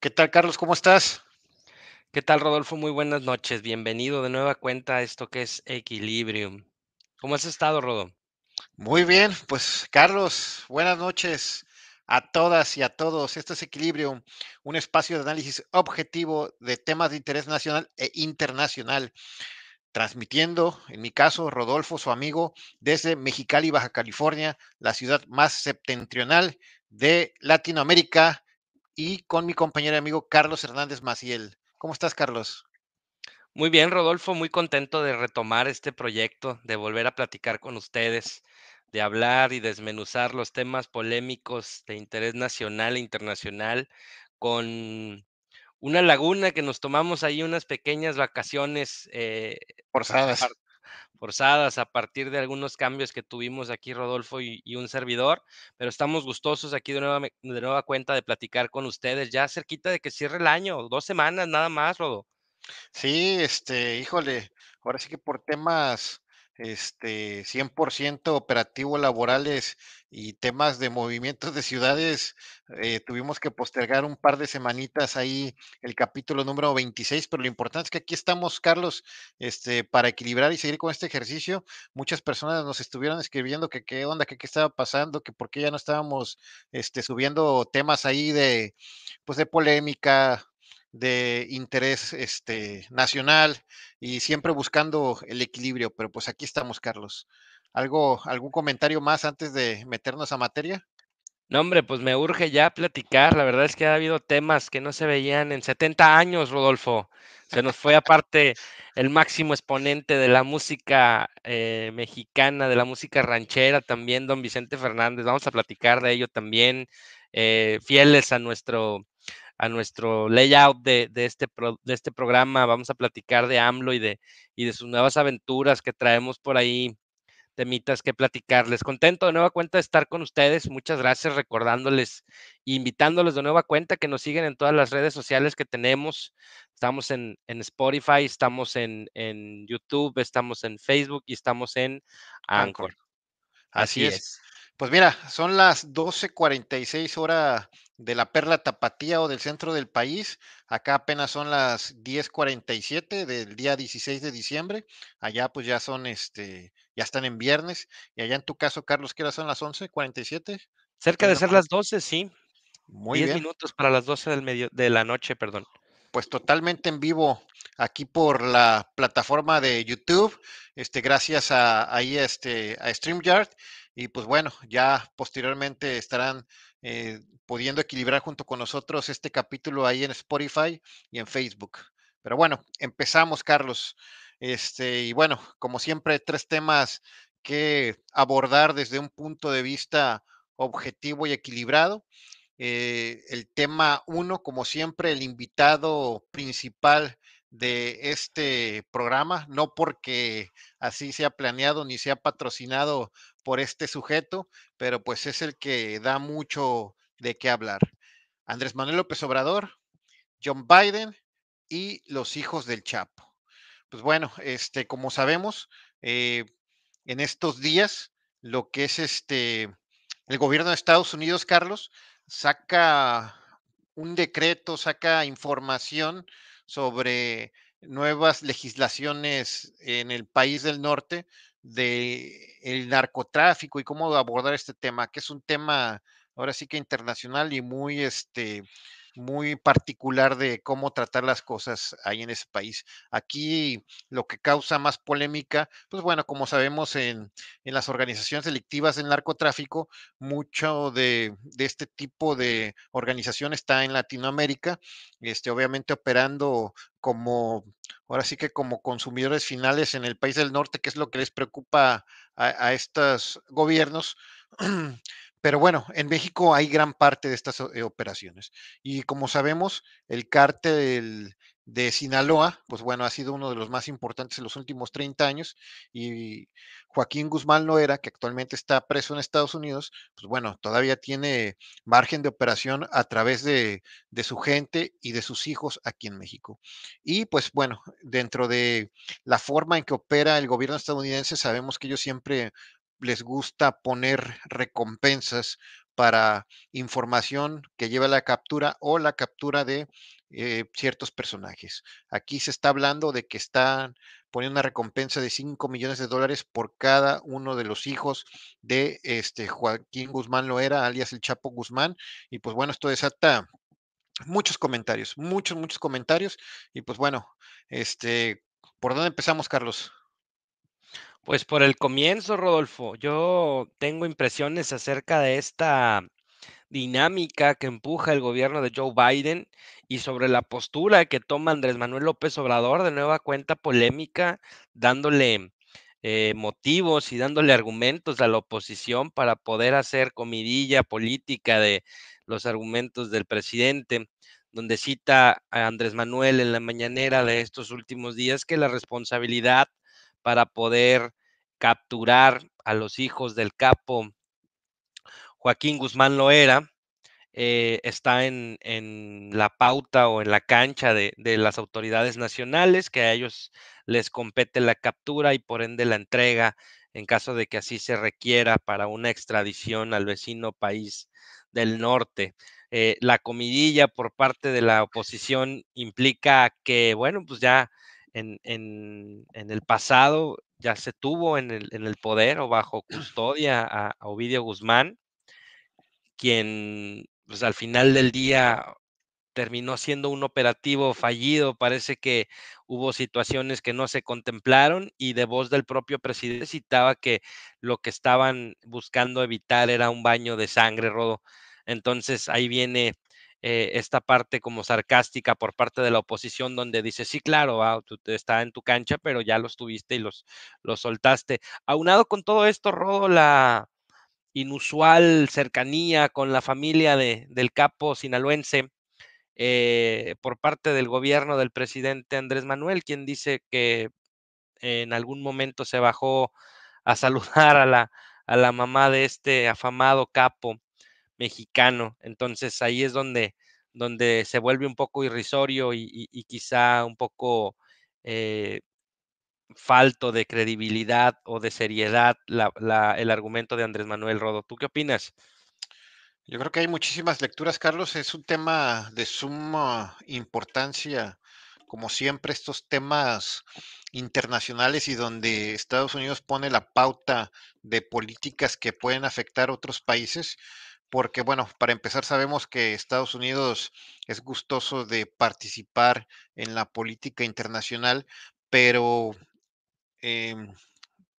¿Qué tal, Carlos? ¿Cómo estás? ¿Qué tal, Rodolfo? Muy buenas noches. Bienvenido de nueva cuenta a esto que es Equilibrium. ¿Cómo has estado, Rodo? Muy bien, pues Carlos, buenas noches a todas y a todos. Esto es Equilibrium, un espacio de análisis objetivo de temas de interés nacional e internacional, transmitiendo, en mi caso, Rodolfo, su amigo, desde Mexicali, Baja California, la ciudad más septentrional de Latinoamérica, y con mi compañero y amigo Carlos Hernández Maciel. ¿Cómo estás, Carlos? Muy bien, Rodolfo, muy contento de retomar este proyecto, de volver a platicar con ustedes, de hablar y desmenuzar los temas polémicos de interés nacional e internacional, con una laguna que nos tomamos ahí unas pequeñas vacaciones eh, Forzadas. Forzadas a partir de algunos cambios que tuvimos aquí Rodolfo y, un servidor, pero estamos gustosos aquí de nueva, de nueva cuenta de platicar con ustedes, ya cerquita de que cierre el año, dos semanas nada más, Rodo. Sí, este, híjole, ahora sí que por temas, este, 100% operativos laborales y temas de movimientos de ciudades, eh, tuvimos que postergar un par de semanitas ahí el capítulo número 26, pero lo importante es que aquí estamos, Carlos, este, para equilibrar y seguir con este ejercicio. Muchas personas nos estuvieron escribiendo que qué onda, que qué estaba pasando, que por qué ya no estábamos, este, subiendo temas ahí de, pues de polémica, de interés este, nacional y siempre buscando el equilibrio, pero pues aquí estamos, Carlos. ¿Algo, ¿Algún comentario más antes de meternos a materia? No, hombre, pues me urge ya platicar. La verdad es que ha habido temas que no se veían en 70 años, Rodolfo. Se nos fue aparte el máximo exponente de la música eh, mexicana, de la música ranchera también, don Vicente Fernández. Vamos a platicar de ello también, eh, fieles a nuestro, a nuestro layout de, de, este pro, de este programa. Vamos a platicar de AMLO y de, y de sus nuevas aventuras que traemos por ahí temitas que platicarles. Contento de nueva cuenta de estar con ustedes. Muchas gracias, recordándoles, invitándoles de nueva cuenta que nos siguen en todas las redes sociales que tenemos. Estamos en, en Spotify, estamos en, en, YouTube, estamos en Facebook y estamos en Anchor. Anchor. Así, Así es. es. Pues mira, son las 12:46 hora de la Perla Tapatía o del centro del país. Acá apenas son las 10:47 del día 16 de diciembre. Allá pues ya son este ya están en viernes y allá en tu caso Carlos, ¿qué hora son las 11:47? Cerca de ser las 12, sí. Muy 10 bien. minutos para las 12 del medio de la noche, perdón. Pues totalmente en vivo aquí por la plataforma de YouTube, este gracias a ahí este a StreamYard y pues bueno, ya posteriormente estarán eh, pudiendo equilibrar junto con nosotros este capítulo ahí en Spotify y en Facebook. Pero bueno, empezamos, Carlos. Este, y bueno, como siempre, tres temas que abordar desde un punto de vista objetivo y equilibrado. Eh, el tema uno, como siempre, el invitado principal de este programa, no porque así sea planeado ni sea patrocinado por este sujeto, pero pues es el que da mucho de qué hablar. Andrés Manuel López Obrador, John Biden y los hijos del Chapo. Pues bueno, este, como sabemos, eh, en estos días, lo que es este, el gobierno de Estados Unidos, Carlos, saca un decreto, saca información sobre nuevas legislaciones en el país del norte de el narcotráfico y cómo abordar este tema, que es un tema ahora sí que internacional y muy este muy particular de cómo tratar las cosas ahí en ese país. Aquí lo que causa más polémica, pues bueno, como sabemos en, en las organizaciones delictivas del narcotráfico, mucho de, de, este tipo de organización está en Latinoamérica, este, obviamente operando como, ahora sí que como consumidores finales en el país del norte, que es lo que les preocupa a, a estos gobiernos. Pero bueno, en México hay gran parte de estas eh, operaciones. Y como sabemos, el cártel de Sinaloa, pues bueno, ha sido uno de los más importantes en los últimos 30 años. Y Joaquín Guzmán Loera, que actualmente está preso en Estados Unidos, pues bueno, todavía tiene margen de operación a través de, su gente y de sus hijos aquí en México. Y pues bueno, dentro de la forma en que opera el gobierno estadounidense, sabemos que ellos siempre les gusta poner recompensas para información que lleva la captura o la captura de eh, ciertos personajes. Aquí se está hablando de que están poniendo una recompensa de 5 millones de dólares por cada uno de los hijos de este Joaquín Guzmán Loera, alias el Chapo Guzmán. Y pues bueno, esto desata muchos comentarios, muchos, muchos comentarios. Y pues bueno, este, ¿por dónde empezamos, Carlos? Pues por el comienzo, Rodolfo. Yo tengo impresiones acerca de esta dinámica que empuja el gobierno de Joe Biden y sobre la postura que toma Andrés Manuel López Obrador, de nueva cuenta polémica, dándole eh, motivos y dándole argumentos a la oposición para poder hacer comidilla política de los argumentos del presidente, donde cita a Andrés Manuel en la mañanera de estos últimos días que la responsabilidad para poder capturar a los hijos del capo Joaquín Guzmán Loera, eh, está en, la pauta o en la cancha de, las autoridades nacionales, que a ellos les compete la captura y por ende la entrega en caso de que así se requiera para una extradición al vecino país del norte. Eh, la comidilla por parte de la oposición implica que, bueno, pues ya en, el pasado ya se tuvo en el, poder o bajo custodia a Ovidio Guzmán, quien pues al final del día terminó siendo un operativo fallido. Parece que hubo situaciones que no se contemplaron y de voz del propio presidente citaba que lo que estaban buscando evitar era un baño de sangre, Rodo. Entonces ahí viene eh, esta parte como sarcástica por parte de la oposición donde dice, sí, claro, ah, tú está en tu cancha, pero ya los tuviste y los, los soltaste. Aunado con todo esto, Rodo, la, inusual cercanía con la familia de, del capo sinaloense eh, por parte del gobierno del presidente Andrés Manuel, quien dice que en algún momento se bajó a saludar a la, a la mamá de este afamado capo mexicano. Entonces ahí es donde, donde se vuelve un poco irrisorio y, quizá un poco eh, falto de credibilidad o de seriedad el argumento de Andrés Manuel Rodo. ¿Tú qué opinas? Yo creo que hay muchísimas lecturas, Carlos. Es un tema de suma importancia, como siempre, estos temas internacionales y donde Estados Unidos pone la pauta de políticas que pueden afectar a otros países, porque bueno, para empezar sabemos que Estados Unidos es gustoso de participar en la política internacional, pero Em,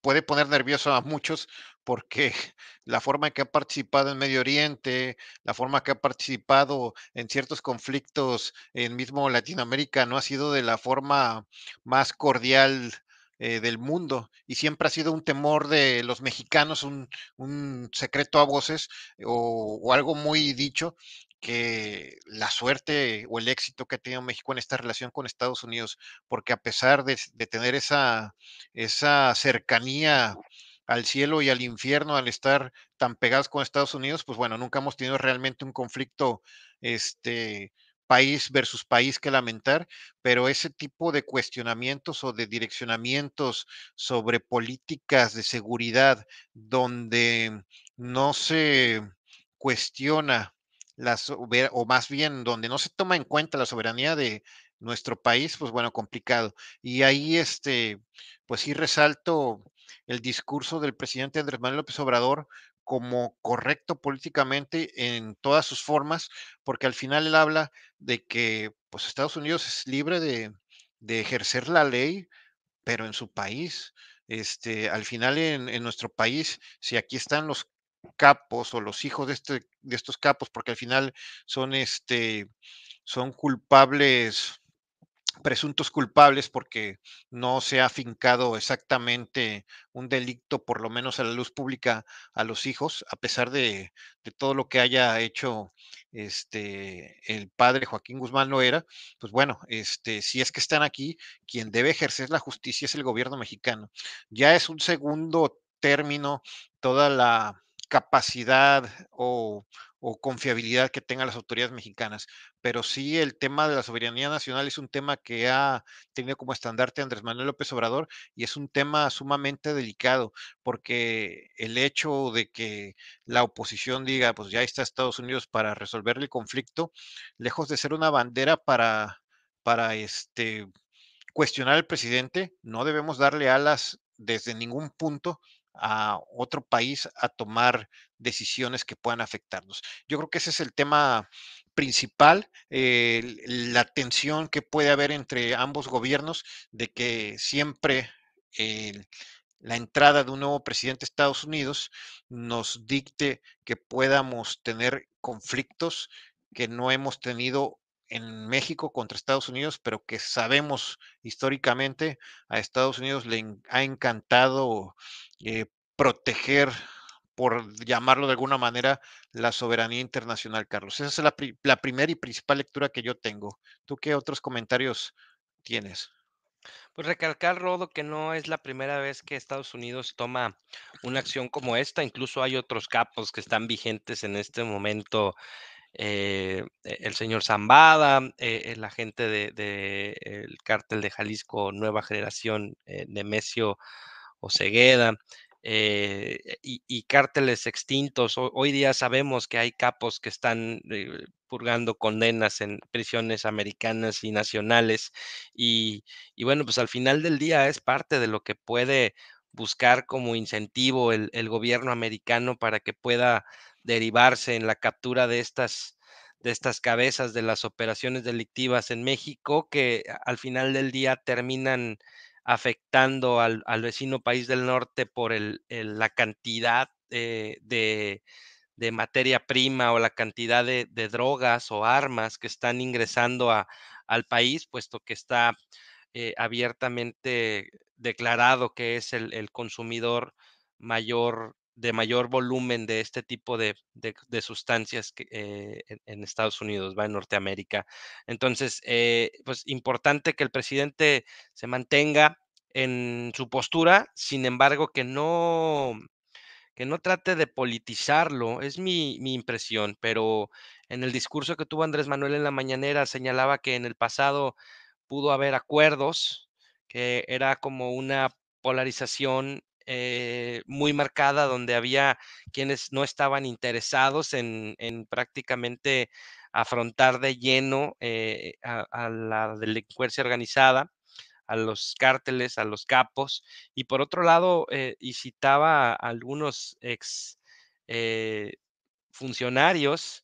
puede poner nervioso a muchos porque la forma en que ha participado en Medio Oriente, la forma que ha participado en ciertos conflictos en mismo Latinoamérica no ha sido de la forma más cordial eh, del mundo y siempre ha sido un temor de los mexicanos, un, secreto a voces o, o, algo muy dicho que la suerte o el éxito que ha tenido México en esta relación con Estados Unidos, porque a pesar de, tener esa, esa cercanía al cielo y al infierno al estar tan pegados con Estados Unidos, pues bueno, nunca hemos tenido realmente un conflicto este, país versus país que lamentar, pero ese tipo de cuestionamientos o de direccionamientos sobre políticas de seguridad donde no se cuestiona o más bien donde no se toma en cuenta la soberanía de nuestro país, pues bueno, complicado. Y ahí, este, pues sí resalto el discurso del presidente Andrés Manuel López Obrador como correcto políticamente en todas sus formas, porque al final él habla de que pues Estados Unidos es libre de, de ejercer la ley, pero en su país. Este, al final en, en nuestro país, si aquí están los capos o los hijos de, este, de estos capos, porque al final son, este, son culpables, presuntos culpables, porque no se ha afincado exactamente un delito, por lo menos a la luz pública, a los hijos, a pesar de, de todo lo que haya hecho este, el padre Joaquín Guzmán no era, pues bueno, este, si es que están aquí, quien debe ejercer la justicia es el gobierno mexicano. Ya es un segundo término toda la capacidad o, o confiabilidad que tengan las autoridades mexicanas. Pero sí el tema de la soberanía nacional es un tema que ha tenido como estandarte Andrés Manuel López Obrador y es un tema sumamente delicado porque el hecho de que la oposición diga, pues ya está Estados Unidos para resolver el conflicto, lejos de ser una bandera para, para este, cuestionar al presidente, no debemos darle alas desde ningún punto a otro país a tomar decisiones que puedan afectarnos. Yo creo que ese es el tema principal, la tensión que puede haber entre ambos gobiernos de que siempre la entrada de un nuevo presidente de Estados Unidos nos dicte que podamos tener conflictos que no hemos tenido en México contra Estados Unidos, pero que sabemos históricamente a Estados Unidos le ha encantado eh, proteger, por llamarlo de alguna manera, la soberanía internacional, Carlos. Esa es la, la primera y principal lectura que yo tengo. ¿Tú qué otros comentarios tienes? Pues recalcar, Rodo, que no es la primera vez que Estados Unidos toma una acción como esta. Incluso hay otros capos que están vigentes en este momento eh, e, el señor Zambada, eh, la gente del de, el cártel de Jalisco Nueva Generación, eh, Nemesio Ocegueda, eh, y, cárteles extintos. Hoy, día sabemos que hay capos que están eh, purgando condenas en prisiones americanas y nacionales. Y, bueno, pues al final del día es parte de lo que puede buscar como incentivo el gobierno americano para que pueda derivarse en la captura de estas de estas cabezas de las operaciones delictivas en México que al final del día terminan afectando al, al vecino país del norte por el, la cantidad eh, de, de, materia prima o la cantidad de, de, drogas o armas que están ingresando a, al país, puesto que está eh, abiertamente declarado que es el, el consumidor mayor de mayor volumen de este tipo de, de, de sustancias que, eh, en, Estados Unidos, va en Norteamérica. Entonces, eh, pues importante que el presidente se mantenga en su postura, sin embargo, que no, que no trate de politizarlo, es mi, mi impresión, pero en el discurso que tuvo Andrés Manuel en la mañanera señalaba que en el pasado pudo haber acuerdos, que era como una polarización eh, muy marcada, donde había quienes no estaban interesados en, en prácticamente afrontar de lleno eh, a, la delincuencia organizada, a los cárteles, a los capos, y por otro lado, eh, citaba a algunos ex funcionarios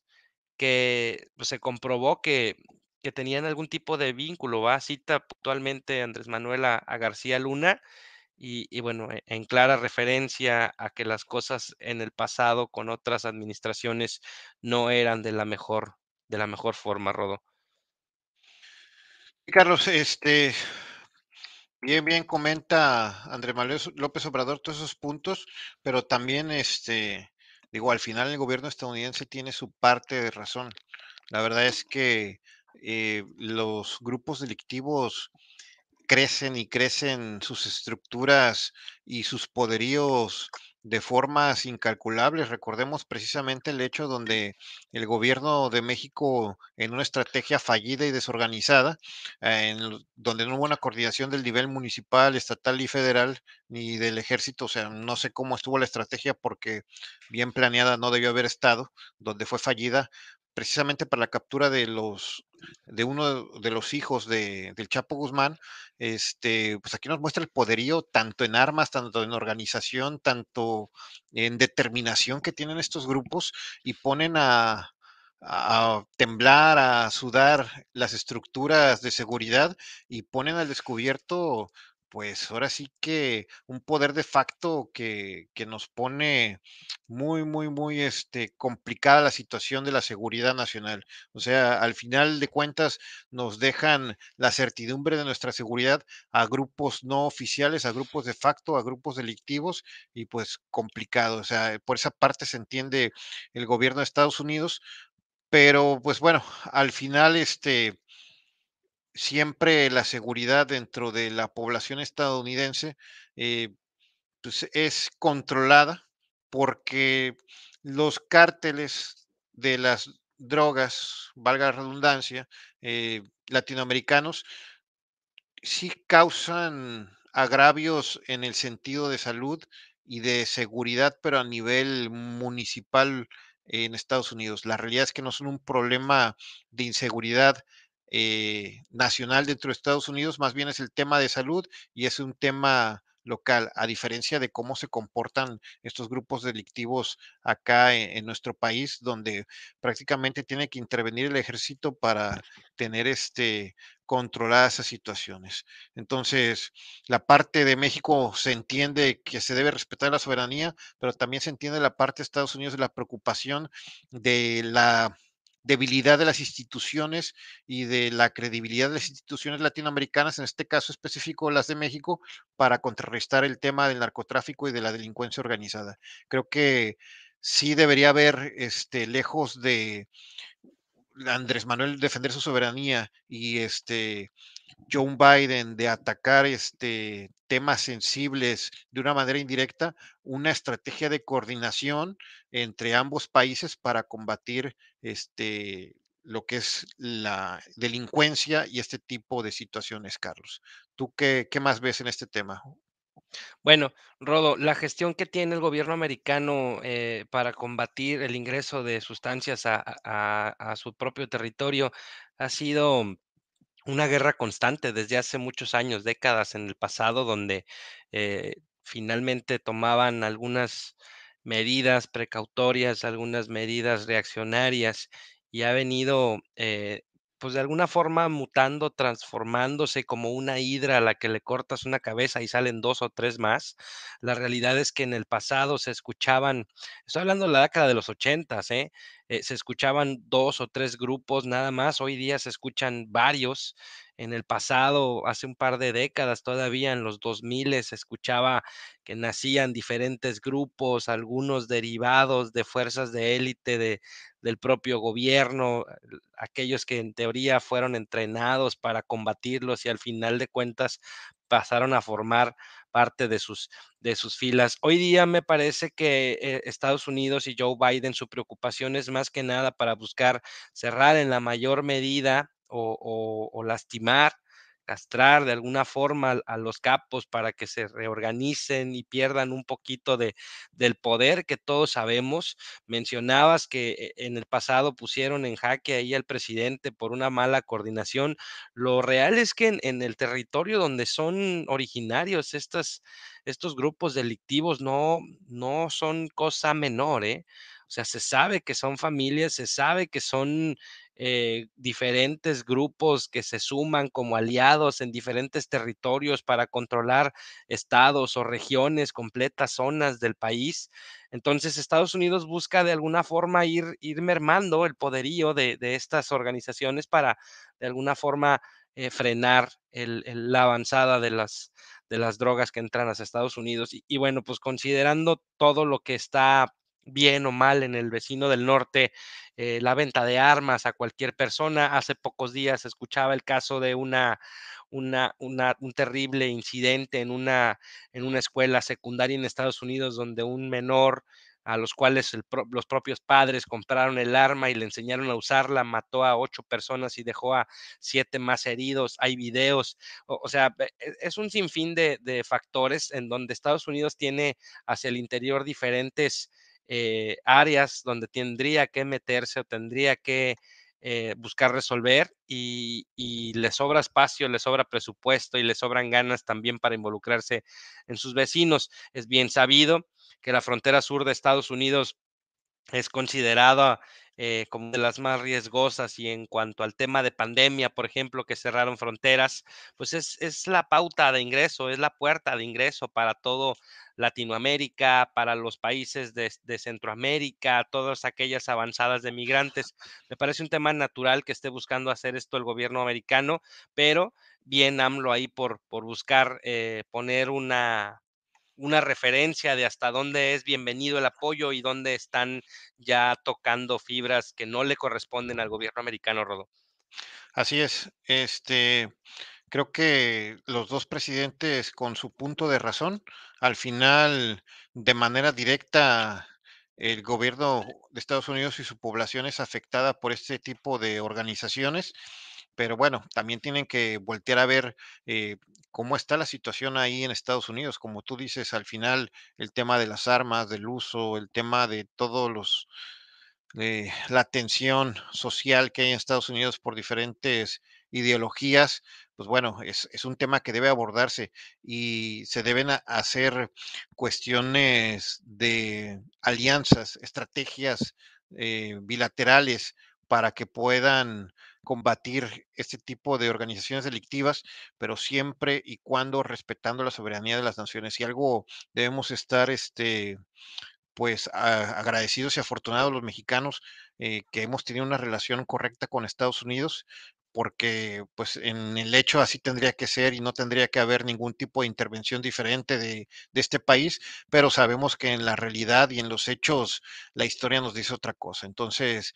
que pues, se comprobó que, que, tenían algún tipo de vínculo, ¿va? Cita puntualmente Andrés Manuel a García Luna, y, bueno, e, en clara referencia a que las cosas en el pasado con otras administraciones no eran de la mejor, de la mejor forma, Rodo. Carlos, este, bien, bien comenta Andrés Manuel López Obrador todos esos puntos, pero también, este, digo, al final el gobierno estadounidense tiene su parte de razón. La verdad es que eh, los grupos delictivos crecen y crecen sus estructuras y sus poderíos de formas incalculables. Recordemos precisamente el hecho donde el gobierno de México, en una estrategia fallida y desorganizada, en, donde no hubo una coordinación del nivel municipal, estatal y federal, ni del ejército, o sea, no sé cómo estuvo la estrategia porque bien planeada no debió haber estado, donde fue fallida, precisamente para la captura de los de uno de los hijos de, del Chapo Guzmán, este, pues aquí nos muestra el poderío tanto en armas, tanto en organización, tanto en determinación que tienen estos grupos y ponen a, a temblar, a sudar las estructuras de seguridad y ponen al descubierto pues ahora sí que un poder de facto que, que, nos pone muy, muy, muy este, complicada la situación de la seguridad nacional. O sea, al final de cuentas nos dejan la certidumbre de nuestra seguridad a grupos no oficiales, a grupos de facto, a grupos delictivos y pues complicado. O sea, por esa parte se entiende el gobierno de Estados Unidos, pero pues bueno, al final este siempre la seguridad dentro de la población estadounidense eh, pues es controlada porque los cárteles de las drogas, valga la redundancia, eh, latinoamericanos, sí causan agravios en el sentido de salud y de seguridad, pero a nivel municipal en Estados Unidos. La realidad es que no son un problema de inseguridad eh, nacional dentro de Estados Unidos, más bien es el tema de salud y es un tema local, a diferencia de cómo se comportan estos grupos delictivos acá en, en nuestro país, donde prácticamente tiene que intervenir el ejército para tener este controladas esas situaciones. Entonces, la parte de México se entiende que se debe respetar la soberanía, pero también se entiende la parte de Estados Unidos de la preocupación de la debilidad de las instituciones y de la credibilidad de las instituciones latinoamericanas, en este caso específico las de México, para contrarrestar el tema del narcotráfico y de la delincuencia organizada. Creo que sí debería haber, este, lejos de Andrés Manuel defender su soberanía y este Joe Biden de atacar este temas sensibles de una manera indirecta, una estrategia de coordinación entre ambos países para combatir este lo que es la delincuencia y este tipo de situaciones, Carlos. ¿Tú qué, qué más ves en este tema? Bueno, Rodo, la gestión que tiene el gobierno americano eh, para combatir el ingreso de sustancias a, su propio territorio ha sido una guerra constante desde hace muchos años, décadas en el pasado, donde eh, finalmente tomaban algunas medidas precautorias, algunas medidas reaccionarias y ha venido, eh, pues de alguna forma mutando, transformándose como una hidra a la que le cortas una cabeza y salen dos o tres más. La realidad es que en el pasado se escuchaban, estoy hablando de la década de los ochentas, ¿eh? eh, se escuchaban dos o tres grupos nada más, hoy día se escuchan varios. En el pasado, hace un par de décadas, todavía en los 2000 se escuchaba que nacían diferentes grupos, algunos derivados de fuerzas de élite de, del propio gobierno, aquellos que en teoría fueron entrenados para combatirlos y al final de cuentas pasaron a formar parte de sus, de sus filas. Hoy día me parece que eh, Estados Unidos y Joe Biden, su preocupación es más que nada para buscar cerrar en la mayor medida o, lastimar, castrar de alguna forma a los capos para que se reorganicen y pierdan un poquito de, del poder que todos sabemos. Mencionabas que eh, en el pasado pusieron en jaque ahí al presidente por una mala coordinación. Lo real es que en, el territorio donde son originarios estos grupos delictivos no, no son cosa menor, ¿eh? O sea, se sabe que son familias, se sabe que son eh, diferentes grupos que se suman como aliados en diferentes territorios para controlar estados o regiones, completas zonas del país. Entonces, Estados Unidos busca de alguna forma ir, ir mermando el poderío de, de estas organizaciones para de alguna forma eh, frenar la avanzada de las, de las drogas que entran a Estados Unidos. Y bueno, pues considerando todo lo que está bien o mal en el vecino del norte, eh, la venta de armas a cualquier persona. Hace pocos días escuchaba el caso de una, una, una- un terrible incidente en una, en una escuela secundaria en Estados Unidos donde un menor a los cuales los propios padres compraron el arma y le enseñaron a usarla, mató a ocho personas y dejó a siete más heridos. Hay videos, o, o sea, e- e- es un sinfín de, de factores en donde Estados Unidos tiene hacia el interior diferentes eh, áreas donde tendría que meterse o tendría que eh, buscar resolver y, y le sobra espacio, le sobra presupuesto y le sobran ganas también para involucrarse en sus vecinos. Es bien sabido que la frontera sur de Estados Unidos es considerada eh, como de las más riesgosas y en cuanto al tema de pandemia, por ejemplo, que cerraron fronteras, pues es, es la pauta de ingreso, es la puerta de ingreso para todo Latinoamérica, para los países de, de Centroamérica, todas aquellas avanzadas de migrantes. Me parece un tema natural que esté buscando hacer esto el gobierno americano, pero bien AMLO ahí por, por buscar eh, poner una, una referencia de hasta dónde es bienvenido el apoyo y dónde están ya tocando fibras que no le corresponden al gobierno americano, Rodo. Así es, este, creo que los dos presidentes con su punto de razón, al final, de manera directa el gobierno de Estados Unidos y su población es afectada por este tipo de organizaciones, pero bueno, también tienen que voltear a ver eh, cómo está la situación ahí en Estados Unidos. Como tú dices, al final el tema de las armas, del uso, el tema de todos los eh, la tensión social que hay en Estados Unidos por diferentes ideologías, pues bueno, es, es un tema que debe abordarse y se deben hacer cuestiones de alianzas, estrategias eh, bilaterales para que puedan combatir este tipo de organizaciones delictivas, pero siempre y cuando respetando la soberanía de las naciones. Y algo debemos estar este, pues agradecidos y afortunados los mexicanos eh, que hemos tenido una relación correcta con Estados Unidos, porque pues en el hecho así tendría que ser y no tendría que haber ningún tipo de intervención diferente de este país, pero sabemos que en la realidad y en los hechos la historia nos dice otra cosa. Entonces,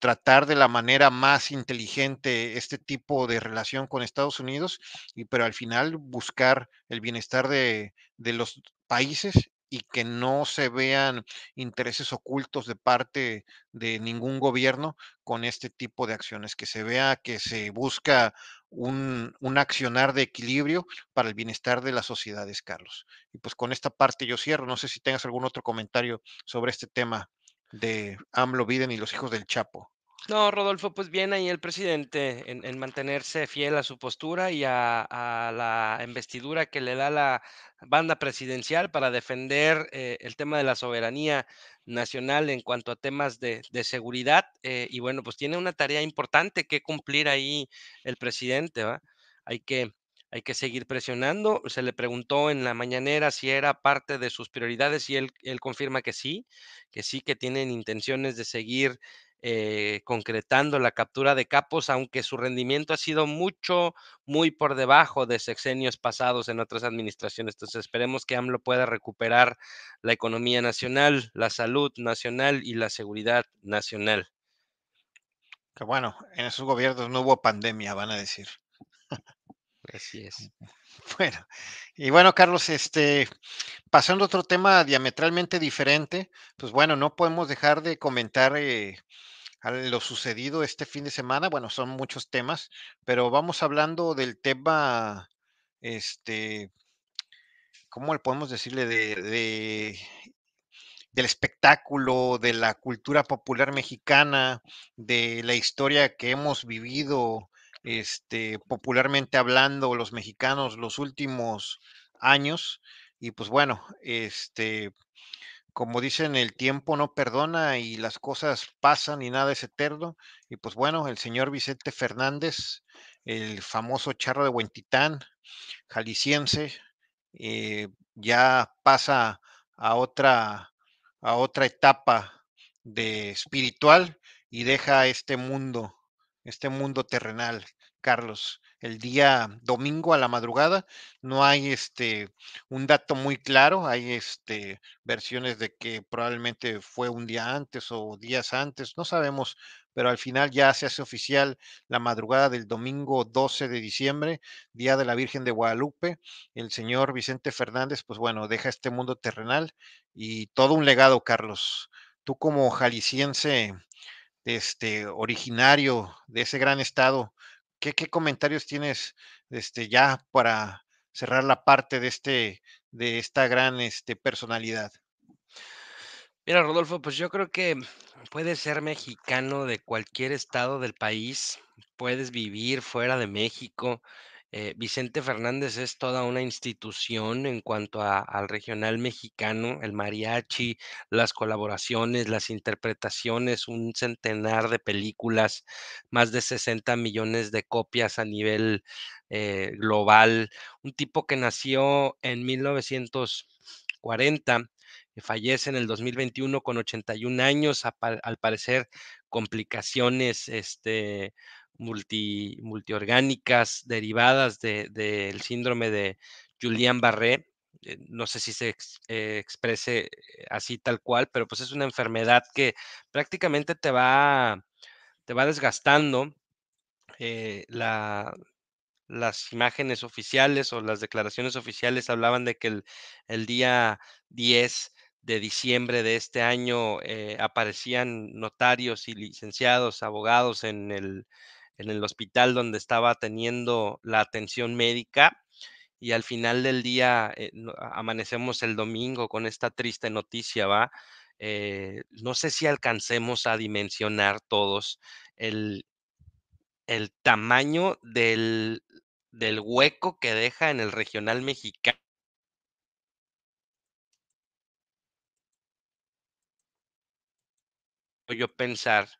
tratar de la manera más inteligente este tipo de relación con Estados Unidos, y pero al final buscar el bienestar de, de los países y que no se vean intereses ocultos de parte de ningún gobierno con este tipo de acciones, que se vea que se busca un, un accionar de equilibrio para el bienestar de las sociedades, Carlos. Y pues con esta parte yo cierro. No sé si tengas algún otro comentario sobre este tema de AMLO, Biden y los hijos del Chapo. No, Rodolfo, pues bien ahí el presidente en, en mantenerse fiel a su postura y a, a la investidura que le da la banda presidencial para defender eh, el tema de la soberanía nacional en cuanto a temas de, de seguridad. eh, y bueno, pues tiene una tarea importante que cumplir ahí el presidente, ¿va? Hay que, hay que seguir presionando. Se le preguntó en la mañanera si era parte de sus prioridades y él, confirma que sí, que sí, que tienen intenciones de seguir eh, concretando la captura de capos, aunque su rendimiento ha sido mucho, muy por debajo de sexenios pasados en otras administraciones. Entonces esperemos que AMLO pueda recuperar la economía nacional, la salud nacional y la seguridad nacional. Que bueno, en esos gobiernos no hubo pandemia, van a decir. Así es. Bueno, y bueno, Carlos, este, pasando a otro tema diametralmente diferente, pues bueno, no podemos dejar de comentar eh, lo sucedido este fin de semana. Bueno, son muchos temas, pero vamos hablando del tema, este, ¿cómo le podemos decirle? De, de del espectáculo, de la cultura popular mexicana, de la historia que hemos vivido, este, popularmente hablando, los mexicanos los últimos años. Y pues bueno, este, como dicen, el tiempo no perdona y las cosas pasan y nada es eterno. Y pues bueno, el señor Vicente Fernández, el famoso charro de Huentitán, jalisciense, eh, ya pasa a otra, a otra etapa de espiritual y deja este mundo, este mundo terrenal, Carlos. El día domingo a la madrugada no hay este un dato muy claro, hay este versiones de que probablemente fue un día antes o días antes, no sabemos, pero al final ya se hace oficial la madrugada del domingo 12 de diciembre, Día de la Virgen de Guadalupe, el señor Vicente Fernández, pues bueno, deja este mundo terrenal y todo un legado, Carlos. Tú como jalisciense, este, originario de ese gran estado, ¿qué, qué comentarios tienes, este, ya para cerrar la parte de este, de esta gran, este, personalidad? Mira, Rodolfo, pues yo creo que puedes ser mexicano de cualquier estado del país, puedes vivir fuera de México. Eh, Vicente Fernández es toda una institución en cuanto al regional mexicano, el mariachi, las colaboraciones, las interpretaciones, un centenar de películas, más de 60 millones de copias a nivel eh, global, un tipo que nació en 1940 que fallece en el 2021 con 81 años, al parecer complicaciones este, multi, multiorgánicas derivadas de- del síndrome de Julian-Barré. eh, No sé si se eh, exprese eh, así tal cual, pero pues es una enfermedad que prácticamente te va, te va desgastando la, las imágenes oficiales o las declaraciones oficiales hablaban de que el, el día 10 de diciembre de este año, aparecían notarios y licenciados, abogados en el en el hospital donde estaba teniendo la atención médica, y al final del día, eh, amanecemos el domingo con esta triste noticia, ¿va? Eh, no sé si alcancemos a dimensionar todos el el tamaño del del hueco que deja en el regional mexica yo pensar.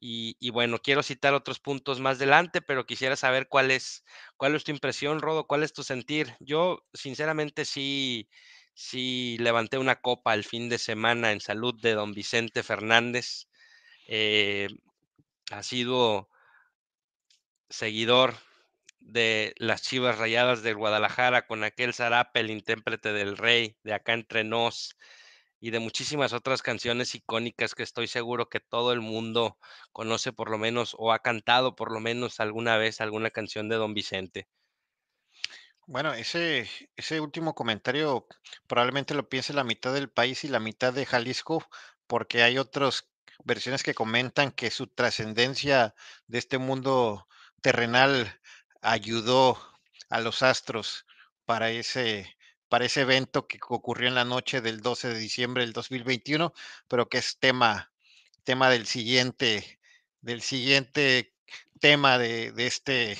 Y bueno, quiero citar otros puntos más adelante, pero quisiera saber cuál es cuál es tu impresión, Rodo, cuál es tu sentir. Yo, sinceramente, sí sí levanté una copa el fin de semana en salud de don Vicente Fernández, eh, ha sido seguidor de las Chivas Rayadas del Guadalajara con aquel Zarape, el intérprete del Rey, de Acá entre nos, y de muchísimas otras canciones icónicas que estoy seguro que todo el mundo conoce por lo menos, o ha cantado por lo menos alguna vez alguna canción de don Vicente. Bueno, ese ese último comentario probablemente lo piense la mitad del país y la mitad de Jalisco, porque hay otros versiones que comentan que su trascendencia de este mundo terrenal ayudó a los astros para ese para ese evento que ocurrió en la noche del 12 de diciembre del 2021, pero que es tema tema del siguiente del siguiente tema de este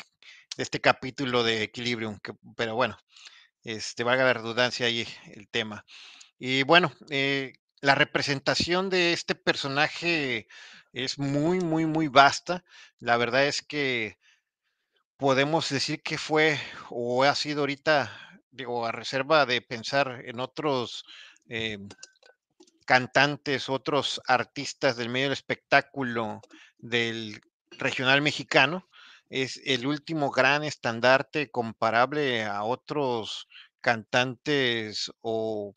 de este capítulo de Equilibrium, pero bueno, este, valga la redundancia ahí el tema. Y bueno, eh, la representación de este personaje es muy, muy, muy vasta. La verdad es que podemos decir que fue o ha sido ahorita, digo, a reserva de pensar en otros, em, cantantes, otros artistas del medio del espectáculo del regional mexicano, es el último gran estandarte comparable a otros cantantes o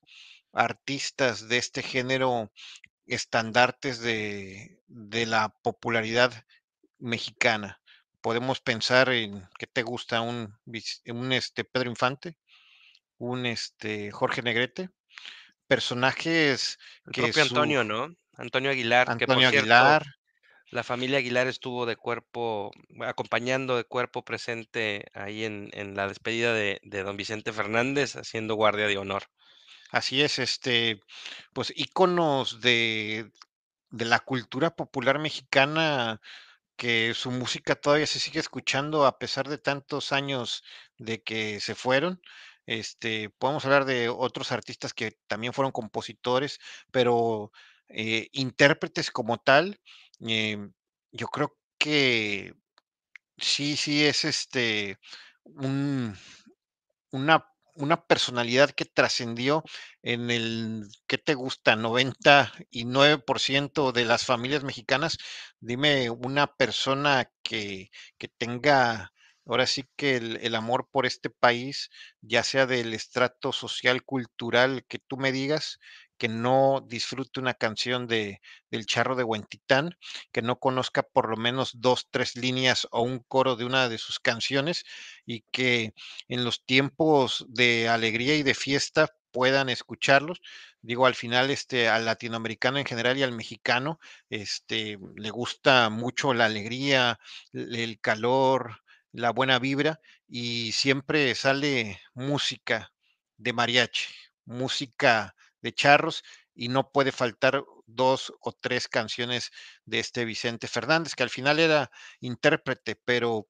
artistas de este género, estandartes de de la popularidad mexicana. Podemos pensar en, ¿qué te gusta? Un un, este, Pedro Infante, un, este, Jorge Negrete, personajes El que propio su Antonio, ¿no? Antonio Aguilar, que por Antonio cierto, Aguilar. la familia Aguilar estuvo de cuerpo acompañando de cuerpo presente ahí en en la despedida de de don Vicente Fernández, haciendo guardia de honor. Así es, este, pues, íconos de de la cultura popular mexicana, que su música todavía se sigue escuchando a pesar de tantos años de que se fueron. Este, podemos hablar de otros artistas que también fueron compositores, pero, eh, intérpretes como tal, em, yo creo que sí, sí es, este, un una una personalidad que trascendió en el, ¿qué te gusta? 99% de las familias mexicanas. Dime una persona que que tenga, ahora sí que el amor por este país, ya sea del estrato social, cultural que tú me digas, que no disfrute una canción de del Charro de Huentitán, que no conozca por lo menos 2, 3 líneas o un coro de una de sus canciones, y que en los tiempos de alegría y de fiesta puedan escucharlos. Digo, al final, este, al latinoamericano en general y al mexicano, este, le gusta mucho la alegría, el calor, la buena vibra, y siempre sale música de mariachi, música de charros, y no puede faltar 2 o 3 canciones de este Vicente Fernández, que al final era intérprete, pero,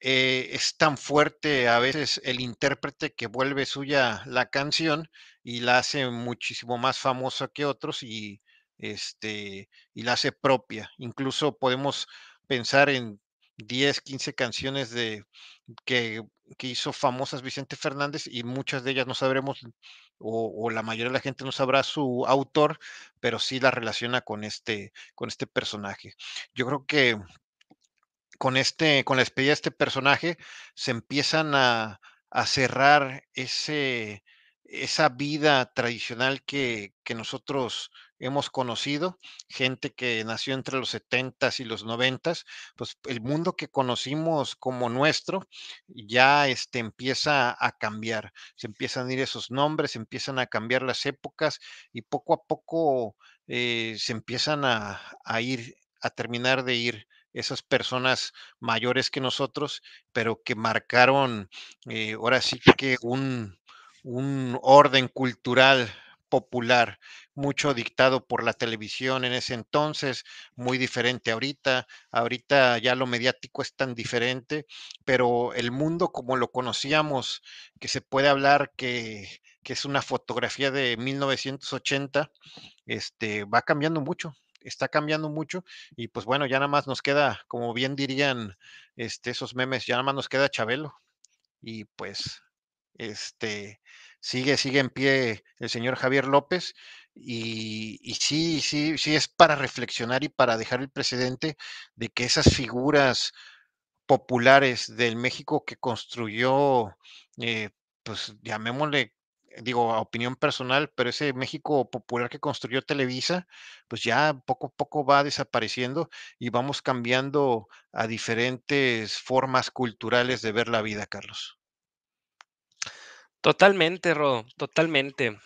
eh, es tan fuerte a veces el intérprete que vuelve suya la canción y la hace muchísimo más famosa que otros y, este, y la hace propia. Incluso podemos pensar en 10, 15 canciones de que que hizo famosas Vicente Fernández y muchas de ellas no sabremos, o o la mayoría de la gente no sabrá su autor, pero sí la relaciona con este con este personaje. Yo creo que con este con la despedida de este personaje, se empiezan a a cerrar ese esa vida tradicional que que nosotros, hemos conocido, gente que nació entre los setentas y los noventas, pues el mundo que conocimos como nuestro ya este, empieza a cambiar, se empiezan a ir esos nombres, se empiezan a cambiar las épocas y poco a poco eh, se empiezan a, a ir, a terminar de ir esas personas mayores que nosotros, pero que marcaron eh, ahora sí que un, un orden cultural popular, mucho dictado por la televisión en ese entonces, muy diferente ahorita. Ahorita ya lo mediático es tan diferente, pero el mundo como lo conocíamos, que se puede hablar que, que es una fotografía de 1980, este, va cambiando mucho, está cambiando mucho y pues bueno, ya nada más nos queda, como bien dirían este, esos memes, ya nada más nos queda Chabelo y pues este, sigue, sigue en pie el señor Javier López y, sí, sí, sí es para reflexionar y para dejar el precedente de que esas figuras populares del México que construyó, eh, pues llamémosle, digo, a opinión personal, pero ese México popular que construyó Televisa, pues ya poco a poco va desapareciendo y vamos cambiando a diferentes formas culturales de ver la vida, Carlos. Totalmente, Rodo, totalmente.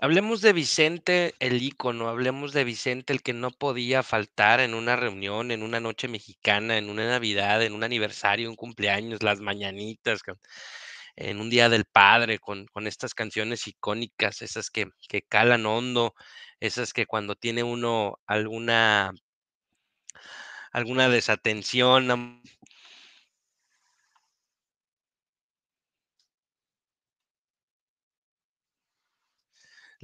Hablemos de Vicente, el ícono, hablemos de Vicente, el que no podía faltar en una reunión, en una noche mexicana, en una Navidad, en un aniversario, un cumpleaños, las mañanitas, en un día del padre, con, con estas canciones icónicas, esas que, que calan hondo, esas que cuando tiene uno alguna, alguna desatención,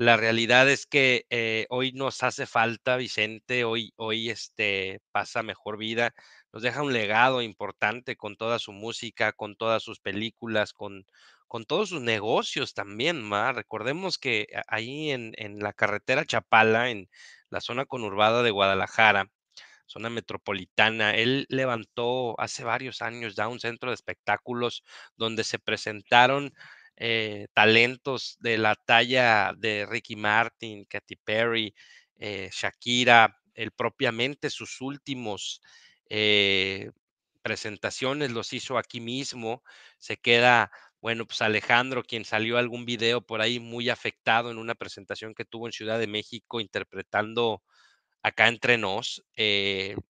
La realidad es que, eh, hoy nos hace falta Vicente, hoy hoy, este, pasa mejor vida, nos deja un legado importante con toda su música, con todas sus películas, con con todos sus negocios también, ¿va? Recordemos que ahí en en la carretera Chapala, en la zona conurbada de Guadalajara, zona metropolitana, él levantó hace varios años ya un centro de espectáculos donde se presentaron eh, talentos de la talla de Ricky Martin, Katy Perry, eh, Shakira, él propiamente sus últimos eh, presentaciones los hizo aquí mismo. Se queda, bueno, pues Alejandro, quien salió algún video por ahí muy afectado en una presentación que tuvo en Ciudad de México interpretando acá entre nos,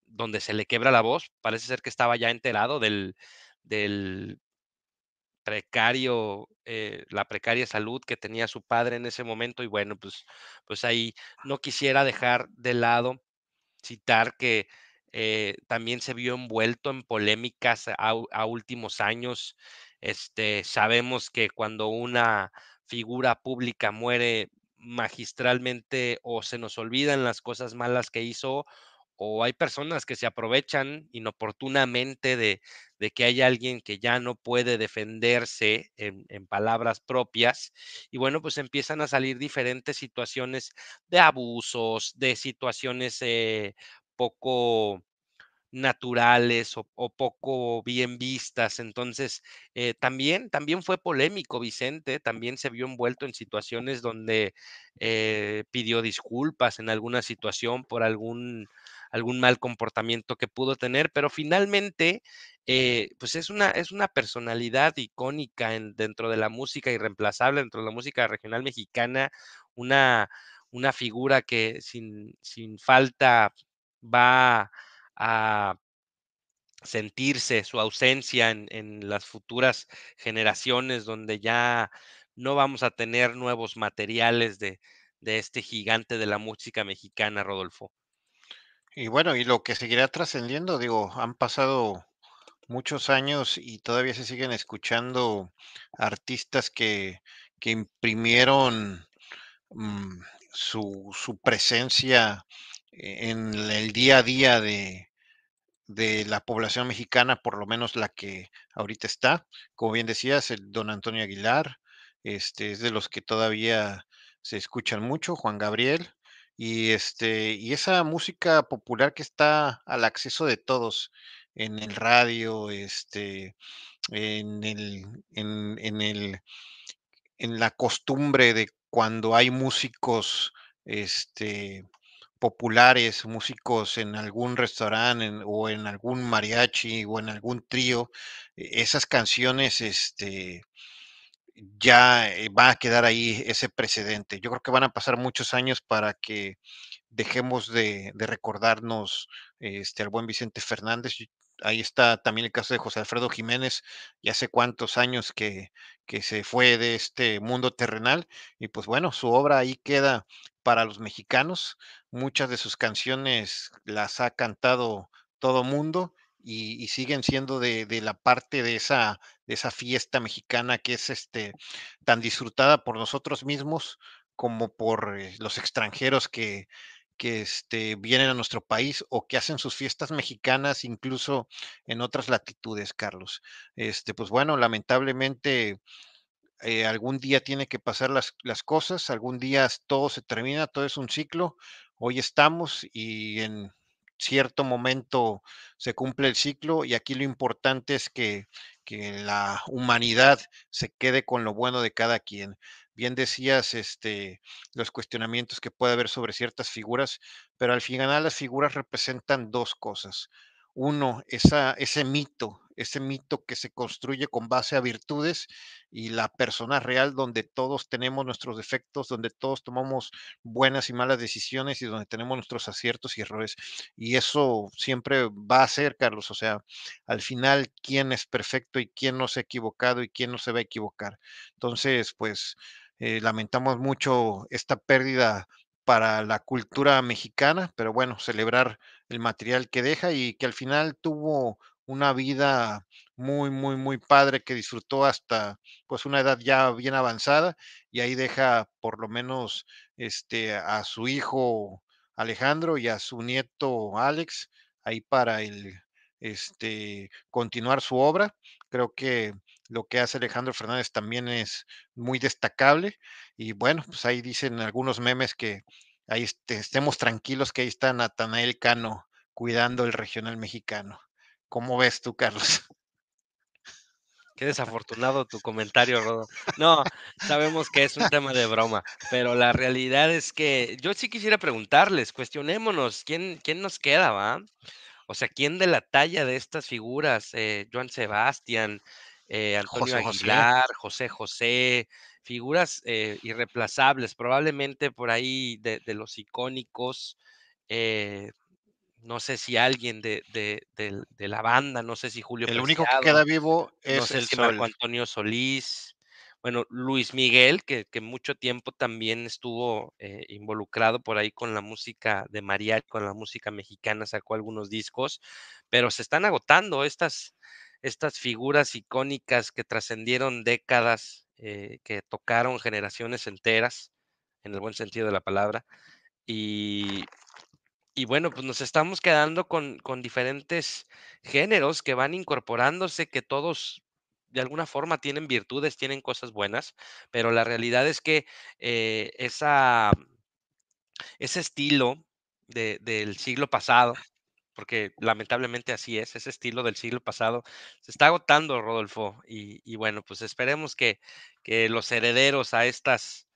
donde se le quebra la voz. Parece ser que estaba ya enterado del, del precario, eh, la precaria salud que tenía su padre en ese momento y bueno, pues, pues ahí no quisiera dejar de lado citar que eh, también se vio envuelto en polémicas a, a, últimos años. Este, sabemos que cuando una figura pública muere magistralmente o se nos olvidan las cosas malas que hizo o hay personas que se aprovechan inoportunamente de, que hay alguien que ya no puede defenderse en, palabras propias y bueno, pues empiezan a salir diferentes situaciones de abusos, de situaciones eh, poco naturales o, o, poco bien vistas. Entonces, eh, también, también fue polémico Vicente, también se vio envuelto en situaciones donde eh, pidió disculpas en alguna situación por algún, algún mal comportamiento que pudo tener, pero finalmente, eh, pues es una, es una personalidad icónica en, dentro de la música, irreemplazable dentro de la música regional mexicana, una, una figura que sin, sin falta va a sentirse su ausencia en, en, las futuras generaciones donde ya no vamos a tener nuevos materiales de, de este gigante de la música mexicana, Rodolfo. Y bueno, y lo que seguirá trascendiendo, digo, han pasado muchos años y todavía se siguen escuchando artistas que, que imprimieron mmm, su, su, presencia en el día a día de, de, la población mexicana, por lo menos la que ahorita está. Como bien decías, el don Antonio Aguilar, este es de los que todavía se escuchan mucho, Juan Gabriel, y este, y esa música popular que está al acceso de todos en el radio, este, en el, en, en el, en la costumbre de cuando hay músicos este, populares, músicos en algún restaurante o en algún mariachi o en algún trío, e- esas canciones, este, ya eh, va a quedar ahí ese precedente. Yo creo que van a pasar muchos años para que dejemos de, recordarnos este, al buen Vicente Fernández. Ahí está también el caso de José Alfredo Jiménez, ya hace cuántos años que, que se fue de este mundo terrenal y pues bueno, su obra ahí queda para los mexicanos. Muchas de sus canciones las ha cantado todo mundo y, siguen siendo de, de la parte de esa, de esa fiesta mexicana que es este, tan disfrutada por nosotros mismos como por eh, los extranjeros que, que este, vienen a nuestro país o que hacen sus fiestas mexicanas incluso en otras latitudes, Carlos. Este, pues bueno, lamentablemente eh, algún día tiene que pasar las, las cosas, algún día todo se termina, todo es un ciclo. Hoy estamos y en cierto momento se cumple el ciclo y aquí lo importante es que, que la humanidad se quede con lo bueno de cada quien. Bien decías este, los cuestionamientos que puede haber sobre ciertas figuras, pero al final las figuras representan dos cosas. Uno, esa, ese mito, ese mito que se construye con base a virtudes y la persona real donde todos tenemos nuestros defectos, donde todos tomamos buenas y malas decisiones y donde tenemos nuestros aciertos y errores. Y eso siempre va a ser, Carlos, o sea, al final, quién es perfecto y quién no se ha equivocado y quién no se va a equivocar. Entonces, pues, eh, lamentamos mucho esta pérdida para la cultura mexicana, pero bueno, celebrar el material que deja y que al final tuvo una vida muy, muy, muy padre que disfrutó hasta pues una edad ya bien avanzada y ahí deja por lo menos este a su hijo Alejandro y a su nieto Alex ahí para el este continuar su obra. Creo que lo que hace Alejandro Fernández también es muy destacable y bueno, pues ahí dicen algunos memes que ahí este, estemos tranquilos que ahí está Natanael Cano cuidando el regional mexicano. ¿Cómo ves tú, Carlos? Qué desafortunado tu comentario, Rodo. No, sabemos que es un tema de broma, pero la realidad es que yo sí quisiera preguntarles, cuestionémonos, ¿quién, quién nos queda, va? O sea, ¿quién de la talla de estas figuras? Eh, Joan Sebastián, eh, Antonio José José, Aguilar, José José, figuras eh, irreemplazables, probablemente por ahí de, de los icónicos. eh, no sé si alguien de, de, de la banda, no sé si Julio el único que queda vivo No es sé el si Marco. Antonio Solís, bueno, Luis Miguel, que, que mucho tiempo también estuvo eh, involucrado por ahí con la música de mariachi, con la música mexicana, sacó algunos discos, pero se están agotando estas, estas figuras icónicas que trascendieron décadas, eh, que tocaron generaciones enteras, en el buen sentido de la palabra, y, y bueno, pues nos estamos quedando con, con diferentes géneros que van incorporándose, que todos de alguna forma tienen virtudes, tienen cosas buenas, pero la realidad es que eh, esa, ese estilo de- del siglo pasado, porque lamentablemente así es, ese estilo del siglo pasado se está agotando, Rodolfo, y, bueno, pues esperemos que, que los herederos a estas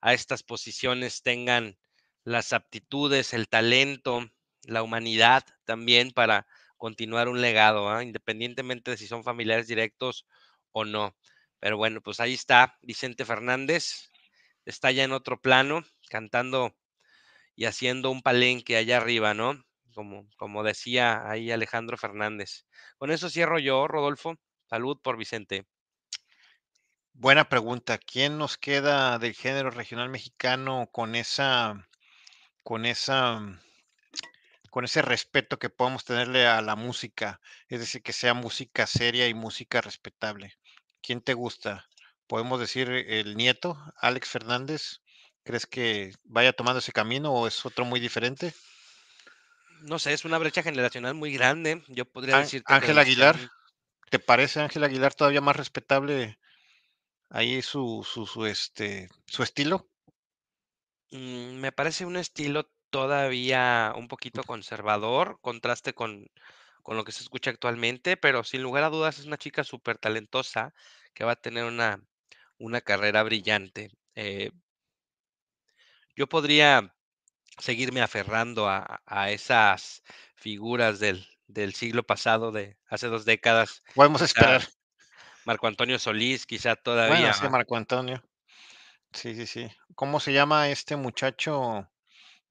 a estas posiciones tengan las aptitudes, el talento, la humanidad también para continuar un legado, ¿ah? independientemente de si son familiares directos o no. Pero bueno, pues ahí está Vicente Fernández, está ya en otro plano, cantando y haciendo un palenque allá arriba, ¿no? Como, como decía ahí Alejandro Fernández. Con eso cierro yo, Rodolfo. Salud por Vicente. Buena pregunta. ¿Quién nos queda del género regional mexicano con esa, con esa, con ese respeto que podemos tenerle a la música? Es decir, que sea música seria y música respetable. ¿Quién te gusta? ¿Podemos decir el nieto, Alex Fernández? ¿Crees que vaya tomando ese camino o es otro muy diferente? No sé, es una brecha generacional muy grande. Yo podría que Ángel Aguilar, ¿te parece Ángel Aguilar todavía más respetable ahí su, su, su, este, su estilo? Mm, me parece un estilo todavía un poquito conservador, contraste con, con lo que se escucha actualmente, pero sin lugar a dudas es una chica súper talentosa que va a tener una, una carrera brillante. Eh, yo podría seguirme aferrando a a esas figuras del del siglo pasado, de hace 2 décadas, Podemos esperar. Marco Antonio Solís, quizá Bueno, todavía, sí, ¿va? Marco Antonio. Sí, sí, sí. ¿Cómo se llama este muchacho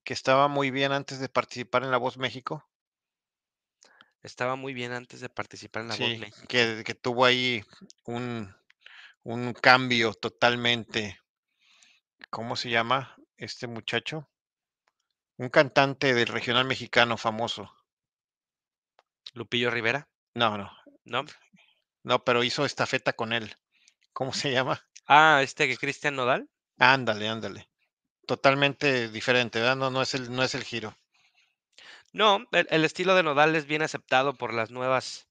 que estaba muy bien antes de participar en La Voz México? Estaba muy bien antes de participar en La Voz Sí, México. que que tuvo ahí un un cambio totalmente. ¿Cómo se llama este muchacho? Un cantante del regional mexicano famoso. ¿Lupillo Rivera? No, no. ¿No? No, pero hizo estafeta con él. ¿Cómo se llama? Ah, ¿este Cristian Nodal? Ándale, ándale. Totalmente diferente, ¿verdad? No no es el no es el giro. No, el el estilo de Nodal es bien aceptado por las nuevas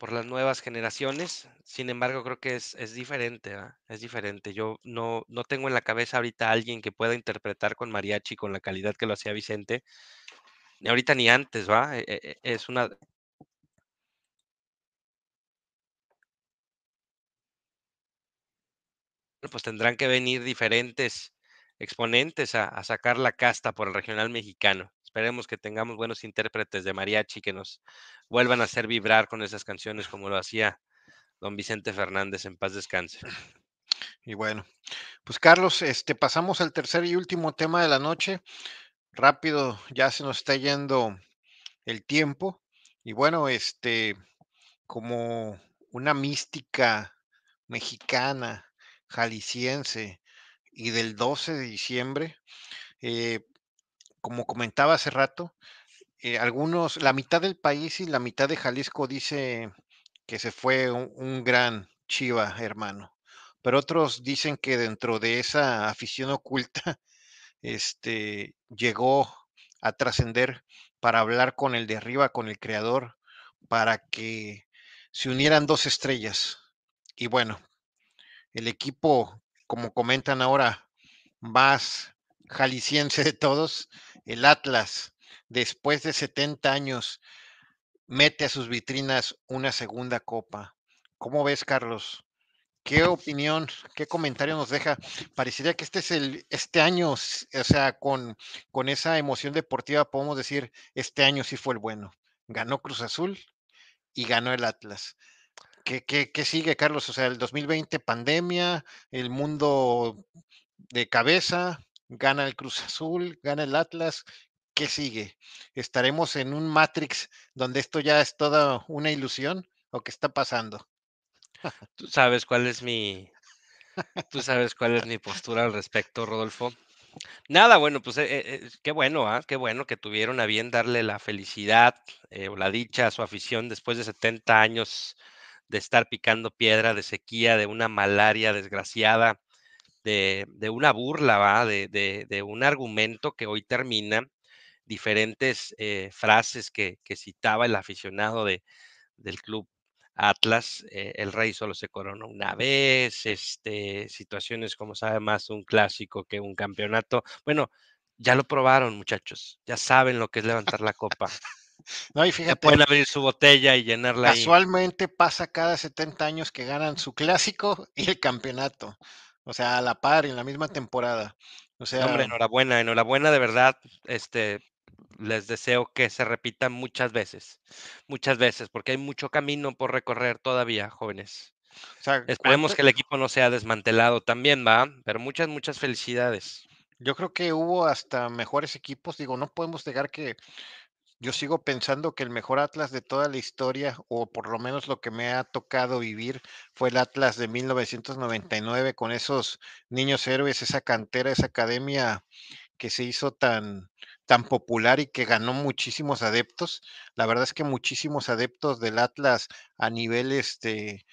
por las nuevas generaciones. Sin embargo, creo que es es diferente, ¿va? Es diferente. Yo no no tengo en la cabeza ahorita alguien que pueda interpretar con mariachi con la calidad que lo hacía Vicente. Ni ahorita ni antes, ¿va? E e e es una Pues tendrán que venir diferentes exponentes a sacar la casta por el regional mexicano. Esperemos que tengamos buenos intérpretes de mariachi que nos vuelvan a hacer vibrar con esas canciones como lo hacía don Vicente Fernández, en paz descanse. Y bueno, pues Carlos, este, pasamos al tercer y último tema de la noche. Rápido, ya se nos está yendo el tiempo. Y bueno, este, como una mística mexicana, jalisciense y del 12 de diciembre, eh, como comentaba hace rato, eh, algunos, la mitad del país y la mitad de Jalisco dice que se fue un, un gran Chiva, hermano. Pero otros dicen que dentro de esa afición oculta, este, llegó a trascender para hablar con el de arriba, con el creador, para que se unieran dos estrellas. Y bueno, el equipo, como comentan ahora, más jalisciense de todos, el Atlas, después de 70 años, mete a sus vitrinas una segunda copa. ¿Cómo ves, Carlos? ¿Qué opinión, qué comentario nos deja? Parecería que este es el, este año, o sea, con, con esa emoción deportiva podemos decir, este año sí fue el bueno. Ganó Cruz Azul y ganó el Atlas. ¿Qué, qué, qué sigue, Carlos? O sea, el 2020, pandemia, el mundo de cabeza, gana el Cruz Azul, gana el Atlas. ¿Qué sigue? ¿Estaremos en un Matrix donde esto ya es toda una ilusión? ¿O qué está pasando? Tú sabes cuál es mi tú sabes cuál es mi postura al respecto, Rodolfo. Nada, bueno, pues, eh eh eh, qué bueno, ah, qué bueno que tuvieron a bien darle la felicidad, eh, o la dicha a su afición después de 70 años de estar picando piedra, de sequía, de una malaria desgraciada, de de una burla, ¿va? De de de un argumento que hoy termina, diferentes, eh, frases que que citaba el aficionado de del club Atlas, eh, el rey solo se corona una vez, este, situaciones como sabe más un clásico que un campeonato. Bueno, ya lo probaron, muchachos, ya saben lo que es levantar la copa. No, y fíjate, pueden abrir su botella y llenarla ahí. casualmente pasa cada 70 años que ganan su clásico y el campeonato. O sea, a la par, en la misma temporada. O No, hombre, sea, enhorabuena, enhorabuena de verdad, este, les deseo que se repita muchas veces, muchas veces, porque hay mucho camino por recorrer todavía, jóvenes. o sea, Esperemos ¿cuánto? que el equipo no sea desmantelado también, ¿va? Pero muchas, muchas felicidades. Yo creo que hubo hasta mejores equipos. Digo, no podemos negar que Yo sigo pensando que el mejor Atlas de toda la historia, o por lo menos lo que me ha tocado vivir, fue el Atlas de 1999 con esos niños héroes, esa cantera, esa academia que se hizo tan, tan popular y que ganó muchísimos adeptos. La verdad es que muchísimos adeptos del Atlas a nivel este,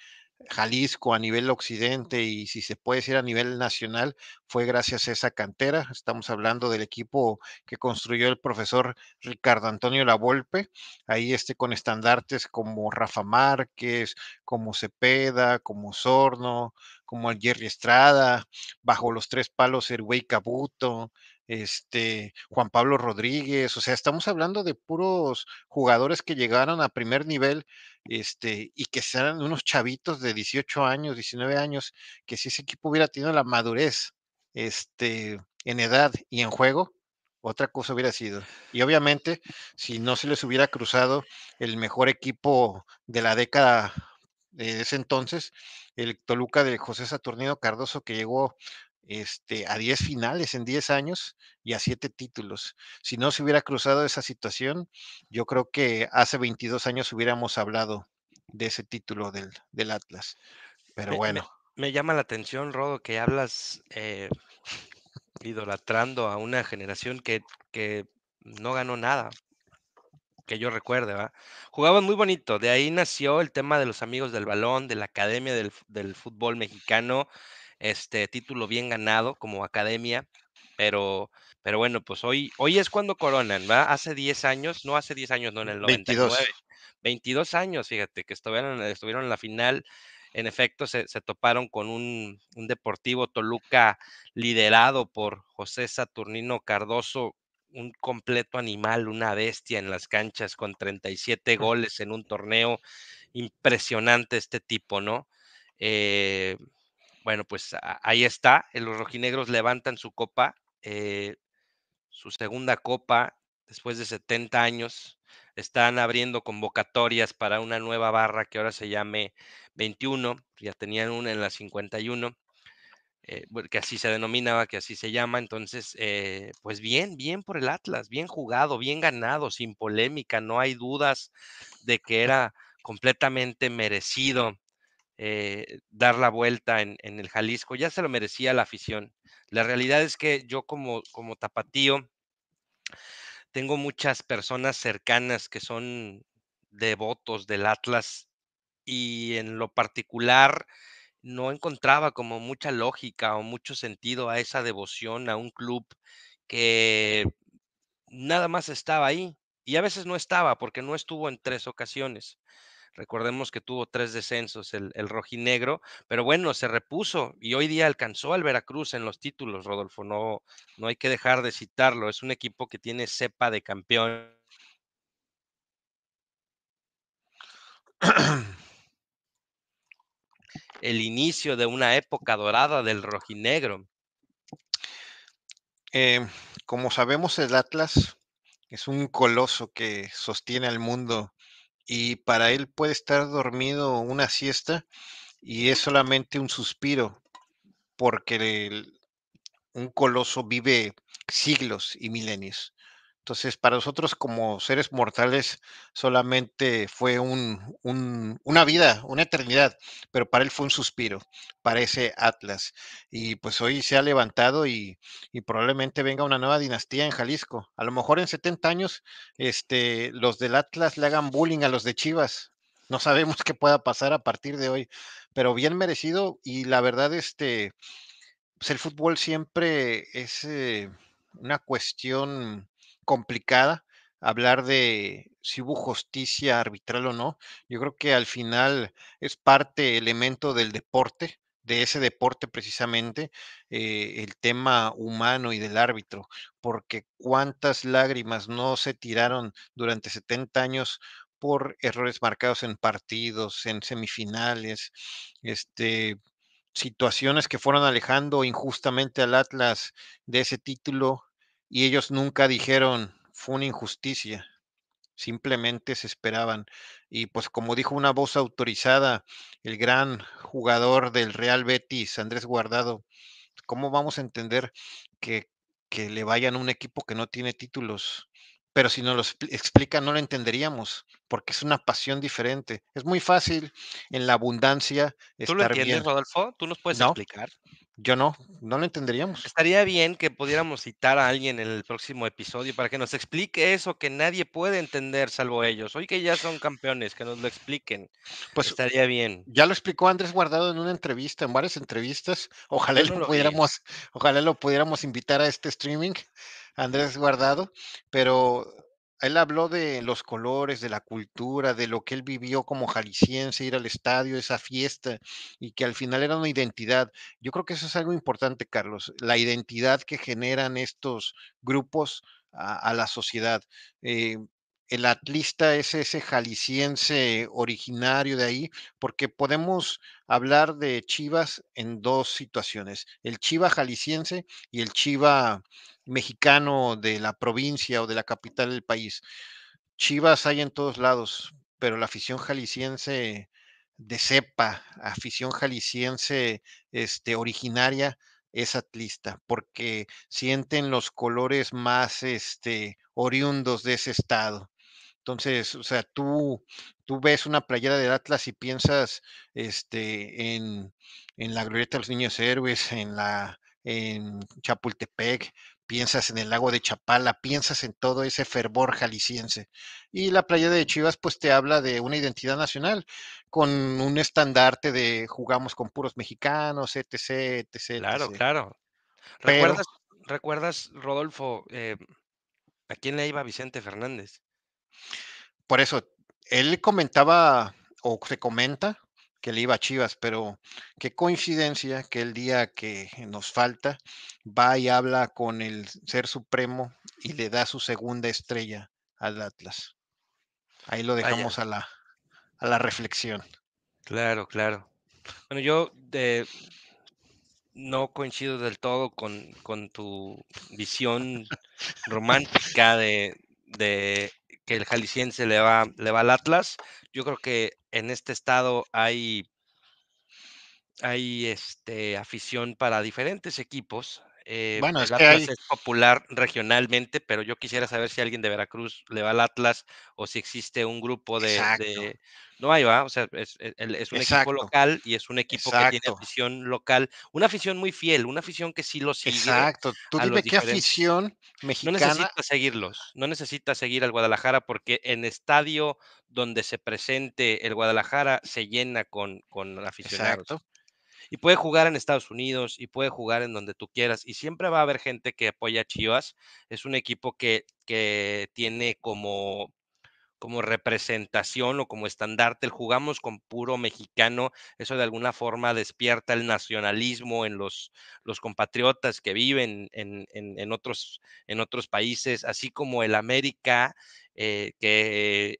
Jalisco, a nivel occidente y si se puede decir a nivel nacional, fue gracias a esa cantera. Estamos hablando del equipo que construyó el profesor Ricardo Antonio Lavolpe, ahí este con estandartes como Rafa Márquez, como Cepeda, como Sorno, como el Jerry Estrada, bajo los tres palos el Cabuto, este Juan Pablo Rodríguez, o sea, estamos hablando de puros jugadores que llegaron a primer nivel este, y que sean unos chavitos de 18 años, 19 años, que si ese equipo hubiera tenido la madurez, este, en edad y en juego, otra cosa hubiera sido. Y obviamente, si no se les hubiera cruzado el mejor equipo de la década de ese entonces, el Toluca de José Saturnino Cardoso, que llegó este, a 10 finales en 10 años y a 7 títulos. Si no se hubiera cruzado esa situación, yo creo que hace 22 años hubiéramos hablado de ese título del, del Atlas. Pero Me, bueno, me llama la atención, Rodo, que hablas eh, idolatrando a una generación que, que no ganó nada, que yo recuerde, ¿va? Jugaban muy bonito, de ahí nació el tema de los amigos del balón, de la Academia del, del Fútbol Mexicano, este título bien ganado como academia, pero, pero bueno, pues hoy, hoy es cuando coronan, ¿va? Hace 10 años, no hace 10 años, no en el 22. 99, 22 años, fíjate, que estuvieron, estuvieron en la final, en efecto, se, se toparon con un, un Deportivo Toluca liderado por José Saturnino Cardoso, un completo animal, una bestia en las canchas con 37 goles en un torneo. Impresionante este tipo, ¿no? Eh, bueno, pues ahí está. eh, Los rojinegros levantan su copa, eh, su segunda copa después de 70 años. Están abriendo convocatorias para una nueva barra que ahora se llame 21. Ya tenían una en la 51 eh, que así se denominaba, que así se llama. Entonces, eh, pues bien, bien por el Atlas, bien jugado, bien ganado, sin polémica, no hay dudas de que era completamente merecido eh, dar la vuelta en, en el Jalisco, ya se lo merecía la afición. La realidad es que yo como, como tapatío tengo muchas personas cercanas que son devotos del Atlas y en lo particular no encontraba como mucha lógica o mucho sentido a esa devoción a un club que nada más estaba ahí y a veces no estaba porque no estuvo en tres ocasiones. Recordemos que tuvo tres descensos el, el rojinegro, pero bueno, se repuso y hoy día alcanzó al Veracruz en los títulos, Rodolfo. No, no hay que dejar de citarlo. Es un equipo que tiene cepa de campeón. El inicio de una época dorada del rojinegro. Eh, como sabemos, el Atlas es un coloso que sostiene al mundo y para él puede estar dormido una siesta y es solamente un suspiro porque un coloso vive siglos y milenios. Entonces, para nosotros como seres mortales solamente fue un, un- una vida, una eternidad, pero para él fue un suspiro, para ese Atlas. Y pues hoy se ha levantado y, y probablemente venga una nueva dinastía en Jalisco. A lo mejor en 70 años, este, los del Atlas le hagan bullying a los de Chivas. No sabemos qué pueda pasar a partir de hoy, pero bien merecido y la verdad, este, pues el fútbol siempre es eh, una cuestión complicada, hablar de si hubo justicia arbitral o no. Yo creo que al final es parte, elemento del deporte, de ese deporte precisamente, eh, el tema humano y del árbitro, porque cuántas lágrimas no se tiraron durante 70 años por errores marcados en partidos, en semifinales, este, situaciones que fueron alejando injustamente al Atlas de ese título y ellos nunca dijeron fue una injusticia, simplemente se esperaban. Y pues como dijo una voz autorizada, el gran jugador del Real Betis, Andrés Guardado, ¿cómo vamos a entender que, que le vayan a un equipo que no tiene títulos? Pero si nos lo expli- explica, no lo entenderíamos, porque es una pasión diferente. Es muy fácil en la abundancia ¿Tú lo entiendes, bien. Rodolfo? ¿Tú nos puedes No, explicar? Yo no, no lo entenderíamos. Estaría bien que pudiéramos citar a alguien en el próximo episodio para que nos explique eso que nadie puede entender salvo ellos. Hoy que ya son campeones, que nos lo expliquen. Pues Estaría bien. ya lo explicó Andrés Guardado en una entrevista, en varias entrevistas. Ojalá no lo pudiéramos, ojalá lo pudiéramos invitar a este streaming, Andrés Guardado, pero él habló de los colores, de la cultura, de lo que él vivió como jalisciense, ir al estadio, esa fiesta, y que al final era una identidad. Yo creo que eso es algo importante, Carlos, la identidad que generan estos grupos a, la sociedad. Eh, el atlista es ese jalisciense originario de ahí, porque podemos hablar de Chivas en dos situaciones, el Chiva jalisciense y el Chiva mexicano de la provincia o de la capital del país. Chivas hay en todos lados, pero la afición jalisciense de cepa, afición jalisciense este, originaria, es atlista, porque sienten los colores más este, oriundos de ese estado. Entonces, o sea, tú, tú ves una playera del Atlas y piensas este, en, en la glorieta de los niños héroes, en la en Chapultepec, piensas en el lago de Chapala, piensas en todo ese fervor jalisciense. Y la playa de Chivas pues te habla de una identidad nacional, con un estandarte de jugamos con puros mexicanos, etc, etc, Claro, etc. claro. Pero ¿Recuerdas, recuerdas Rodolfo, eh, a quién le iba Vicente Fernández? por eso, él comentaba o se comenta que le iba a Chivas, pero qué coincidencia que el día que nos falta va y habla con el Ser Supremo y le da su segunda estrella al Atlas. Ahí lo Vaya, dejamos a la, a la reflexión. claro, claro. Bueno, yo de, no coincido del todo con, con tu visión romántica de, de que el jalisciense le va, le va al Atlas. Yo creo que en este estado hay, hay este, afición para diferentes equipos. Eh, Bueno, es que Atlas hay, es popular regionalmente, pero yo quisiera saber si alguien de Veracruz le va al Atlas o si existe un grupo de... exacto, de- No hay, va, o sea, es, es un equipo exacto, local y es un equipo que tiene exacto, afición local, una afición muy fiel, una afición que sí lo sigue exacto. Tú dime qué afición No mexicana, necesita seguirlos, no necesita seguir al Guadalajara porque en estadio donde se presente el Guadalajara se llena con, con exacto, aficionados. Y puede jugar en Estados Unidos y puede jugar en donde tú quieras. Y siempre va a haber gente que apoya a Chivas. Es un equipo que, que tiene como como representación o como estandarte, el jugamos con puro mexicano, eso de alguna forma despierta el nacionalismo en los, los compatriotas que viven en, en, otros, en otros países, así como el América, eh, que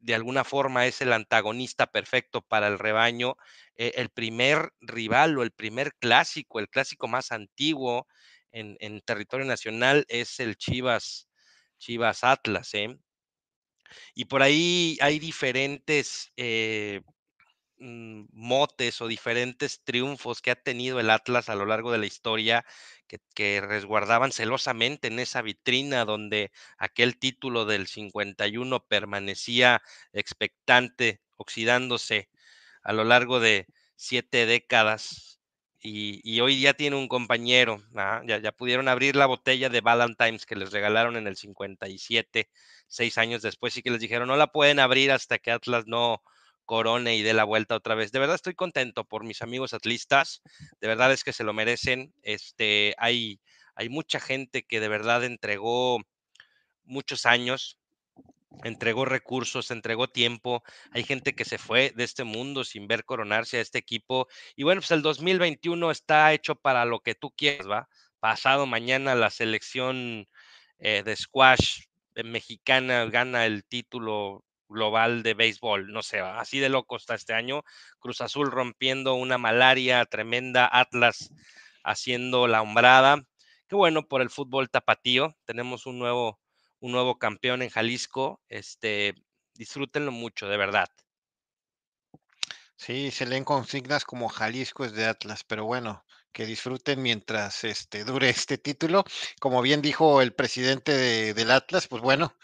de alguna forma es el antagonista perfecto para el rebaño, eh, el primer rival o el primer clásico, el clásico más antiguo en, territorio nacional es el Chivas, Chivas Atlas, ¿eh? Y por ahí hay diferentes eh, mm, motes o diferentes triunfos que ha tenido el Atlas a lo largo de la historia que, resguardaban celosamente en esa vitrina donde aquel título del 51 permanecía expectante, oxidándose a lo largo de siete décadas. Y, y hoy ya tiene un compañero, ¿ah? ya, ya pudieron abrir la botella de Valentine's que les regalaron en el 57, seis años después, y que les dijeron no la pueden abrir hasta que Atlas no corone y dé la vuelta otra vez. De verdad estoy contento por mis amigos atlistas, de verdad es que se lo merecen. Este, hay, hay mucha gente que de verdad entregó muchos años, entregó recursos, entregó tiempo. Hay gente que se fue de este mundo sin ver coronarse a este equipo. Y bueno, pues el 2021 está hecho para lo que tú quieras, ¿va? Pasado mañana la selección eh, de squash eh, mexicana gana el título global de béisbol, no sé, así de loco está este año. Cruz Azul rompiendo una malaria tremenda, Atlas haciendo la hombrada. Qué bueno por el fútbol tapatío. Tenemos un nuevo un nuevo campeón en Jalisco. Este, disfrútenlo mucho, de verdad. Sí, se leen consignas como Jalisco es de Atlas, pero bueno, que disfruten mientras este, dure este título. Como bien dijo el presidente de- del Atlas, pues bueno,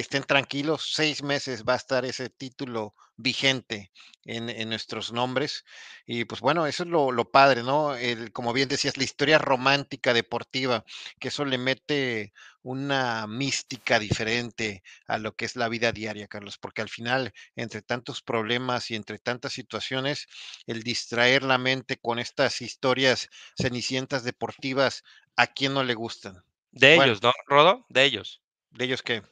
estén tranquilos, seis meses va a estar ese título vigente en, en nuestros nombres. Y pues bueno, eso es lo, lo padre, ¿no? El, como bien decías, la historia romántica deportiva, que eso le mete una mística diferente a lo que es la vida diaria, Carlos, porque al final, entre tantos problemas y entre tantas situaciones, el distraer la mente con estas historias cenicientas deportivas, ¿a quién no le gustan? De Bueno, ellos, ¿no, Rodo? De ellos. de ellos que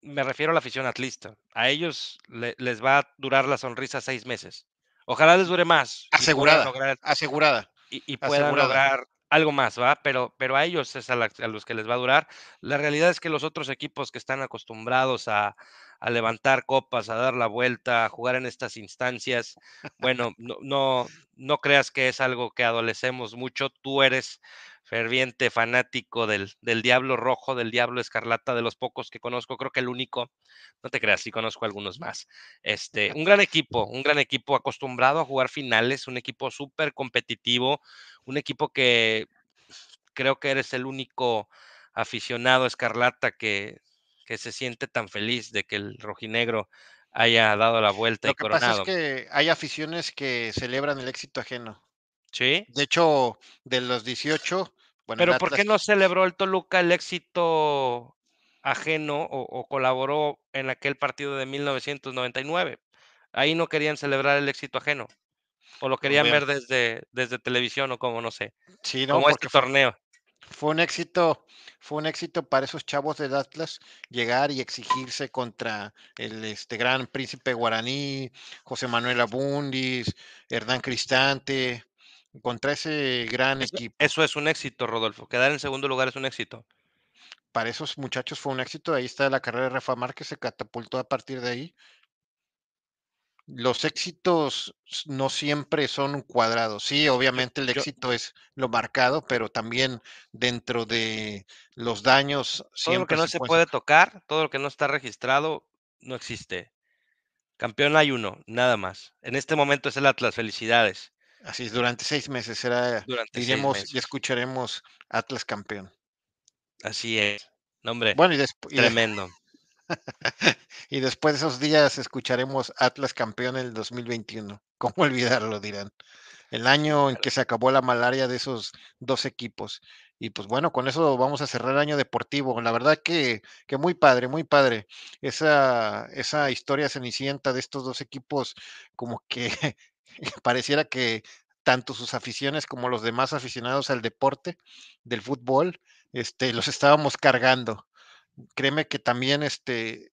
Me refiero a la afición atlista. A ellos le- les va a durar la sonrisa seis meses. Ojalá les dure más y asegurada, lograr asegurada. y, y puedan Asegurada. lograr algo más, ¿va? Pero, pero a ellos es a, la- a los que les va a durar. La realidad es que los otros equipos que están acostumbrados a, a levantar copas, a dar la vuelta, a jugar en estas instancias, bueno, no, no, no creas que es algo que adolecemos mucho. Tú eres ferviente fanático del, del Diablo Rojo, del Diablo Escarlata, de los pocos que conozco, creo que el único, no te creas, sí conozco algunos más. Este, un gran equipo, un gran equipo acostumbrado a jugar finales, un equipo súper competitivo, un equipo que creo que eres el único aficionado escarlata que, que se siente tan feliz de que el rojinegro haya dado la vuelta Lo y que pasa es coronado. que hay aficiones que celebran el éxito ajeno. ¿Sí? De hecho, de los 18, bueno, Pero ¿por qué no celebró el Toluca el éxito ajeno o, o colaboró en aquel partido de 1999? Ahí no querían celebrar el éxito ajeno. O lo querían ver desde, desde televisión o como no sé. sí, no, Como este porque fue, torneo. fue un éxito, fue un éxito para esos chavos del Atlas llegar y exigirse contra el este gran príncipe guaraní, José Manuel Abundis, Hernán Cristante, contra ese gran Eso, equipo. eso es un éxito, Rodolfo. Quedar en segundo lugar es un éxito. Para esos muchachos fue un éxito. Ahí está la carrera de Rafa Márquez, se catapultó a partir de ahí. Los éxitos no siempre son cuadrados. Sí, obviamente el yo, éxito es lo marcado, pero también dentro de los daños todo lo que no se se puede tocar, todo lo que no está registrado, no existe. Campeón hay uno, nada más. En este momento es el Atlas. Felicidades. Así es, durante seis meses será, Durante y escucharemos Atlas campeón. Así es. No, hombre, Bueno, y, tremendo. y después de esos días escucharemos Atlas campeón en el 2021. ¿Cómo olvidarlo, dirán? el año en que se acabó la malaria de esos dos equipos. Y pues bueno, con eso vamos a cerrar el año deportivo. La verdad que, que muy padre, muy padre. Esa, esa historia cenicienta de estos dos equipos, como que pareciera que tanto sus aficiones como los demás aficionados al deporte del fútbol, este, los estábamos cargando. Créeme que también, este,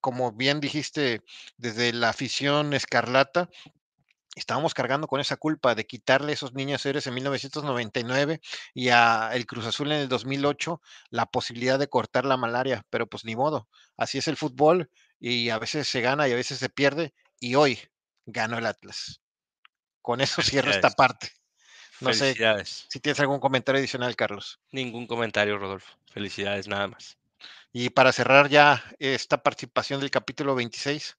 como bien dijiste, desde la afición escarlata, estábamos cargando con esa culpa de quitarle esos niños héroes en 1999 y a el Cruz Azul en el 2008 la posibilidad de cortar la malaria, pero pues ni modo, así es el fútbol y a veces se gana y a veces se pierde y hoy ganó el Atlas. Con eso cierro esta parte. No sé si tienes algún comentario adicional, Carlos. Ningún comentario, Rodolfo. Felicidades, nada más. Y para cerrar ya esta participación del capítulo 26,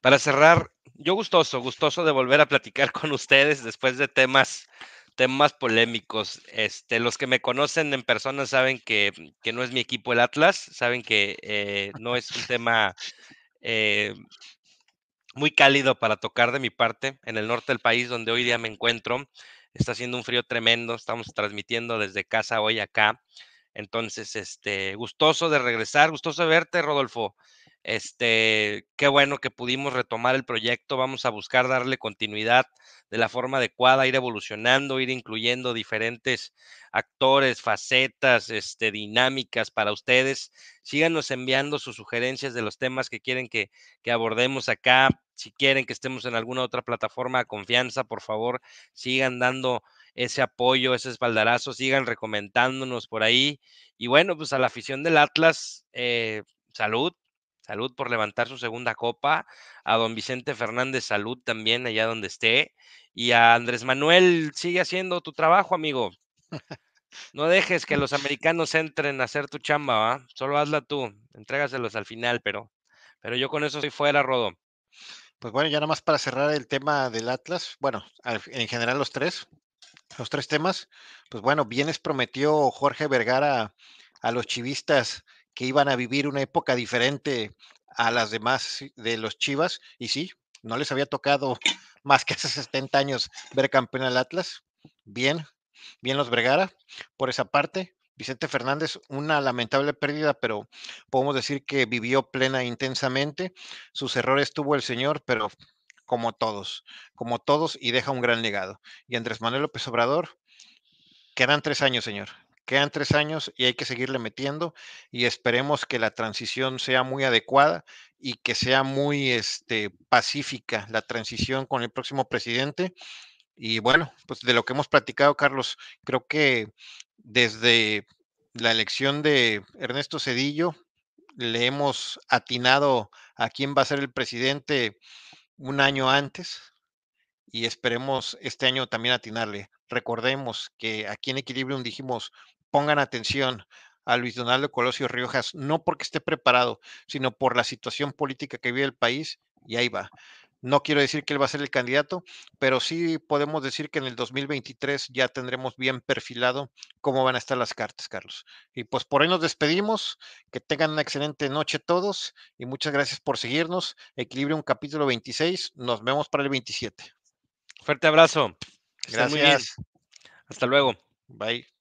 Para cerrar, yo gustoso, gustoso de volver a platicar con ustedes después de temas, temas polémicos. Este, los que me conocen en persona saben que, que no es mi equipo el Atlas, saben que eh, no es un tema eh, muy cálido para tocar de mi parte en el norte del país donde hoy día me encuentro. Está haciendo un frío tremendo, estamos transmitiendo desde casa hoy acá. Entonces, este, gustoso de regresar, gustoso de verte, Rodolfo. Este, qué bueno que pudimos retomar el proyecto. Vamos a buscar darle continuidad de la forma adecuada, ir evolucionando, ir incluyendo diferentes actores, facetas, este, dinámicas para ustedes. Síganos enviando sus sugerencias de los temas que quieren que, que abordemos acá. Si quieren que estemos en alguna otra plataforma de confianza, por favor, sigan dando ese apoyo, ese espaldarazo, sigan recomendándonos por ahí. Y bueno, pues a la afición del Atlas, eh, salud, salud por levantar su segunda copa. A don Vicente Fernández, salud también allá donde esté. Y a Andrés Manuel, sigue haciendo tu trabajo, amigo. No dejes que los americanos entren a hacer tu chamba, ¿va? Solo hazla tú, entrégaselos al final, pero, pero yo con eso soy fuera, Rodo. pues bueno, ya nada más para cerrar el tema del Atlas, bueno, en general los tres, los tres temas, pues bueno, bienes prometió Jorge Vergara a los chivistas que iban a vivir una época diferente a las demás de los Chivas, y sí, no les había tocado más que hace 70 años ver campeón al Atlas. Bien, bien los Vergara por esa parte. Vicente Fernández, una lamentable pérdida, pero podemos decir que vivió plena e intensamente. Sus errores tuvo el señor, pero como todos, como todos, y deja un gran legado. Y Andrés Manuel López Obrador, quedan tres años, señor. Quedan tres años y hay que seguirle metiendo y esperemos que la transición sea muy adecuada y que sea muy este, pacífica la transición con el próximo presidente Y bueno, pues de lo que hemos platicado, Carlos, creo que desde la elección de Ernesto Cedillo, le hemos atinado a quién va a ser el presidente un año antes y esperemos este año también atinarle. Recordemos que aquí en Equilibrium dijimos, pongan atención a Luis Donaldo Colosio Riojas, no porque esté preparado, sino por la situación política que vive el país, y ahí va. No quiero decir que él va a ser el candidato, pero sí podemos decir que en el 2023 ya tendremos bien perfilado cómo van a estar las cartas, Carlos. Y pues por hoy nos despedimos. Que tengan una excelente noche todos y muchas gracias por seguirnos. Equilibrium capítulo 26. Nos vemos para el 27. Fuerte abrazo. gracias. Hasta luego. Bye.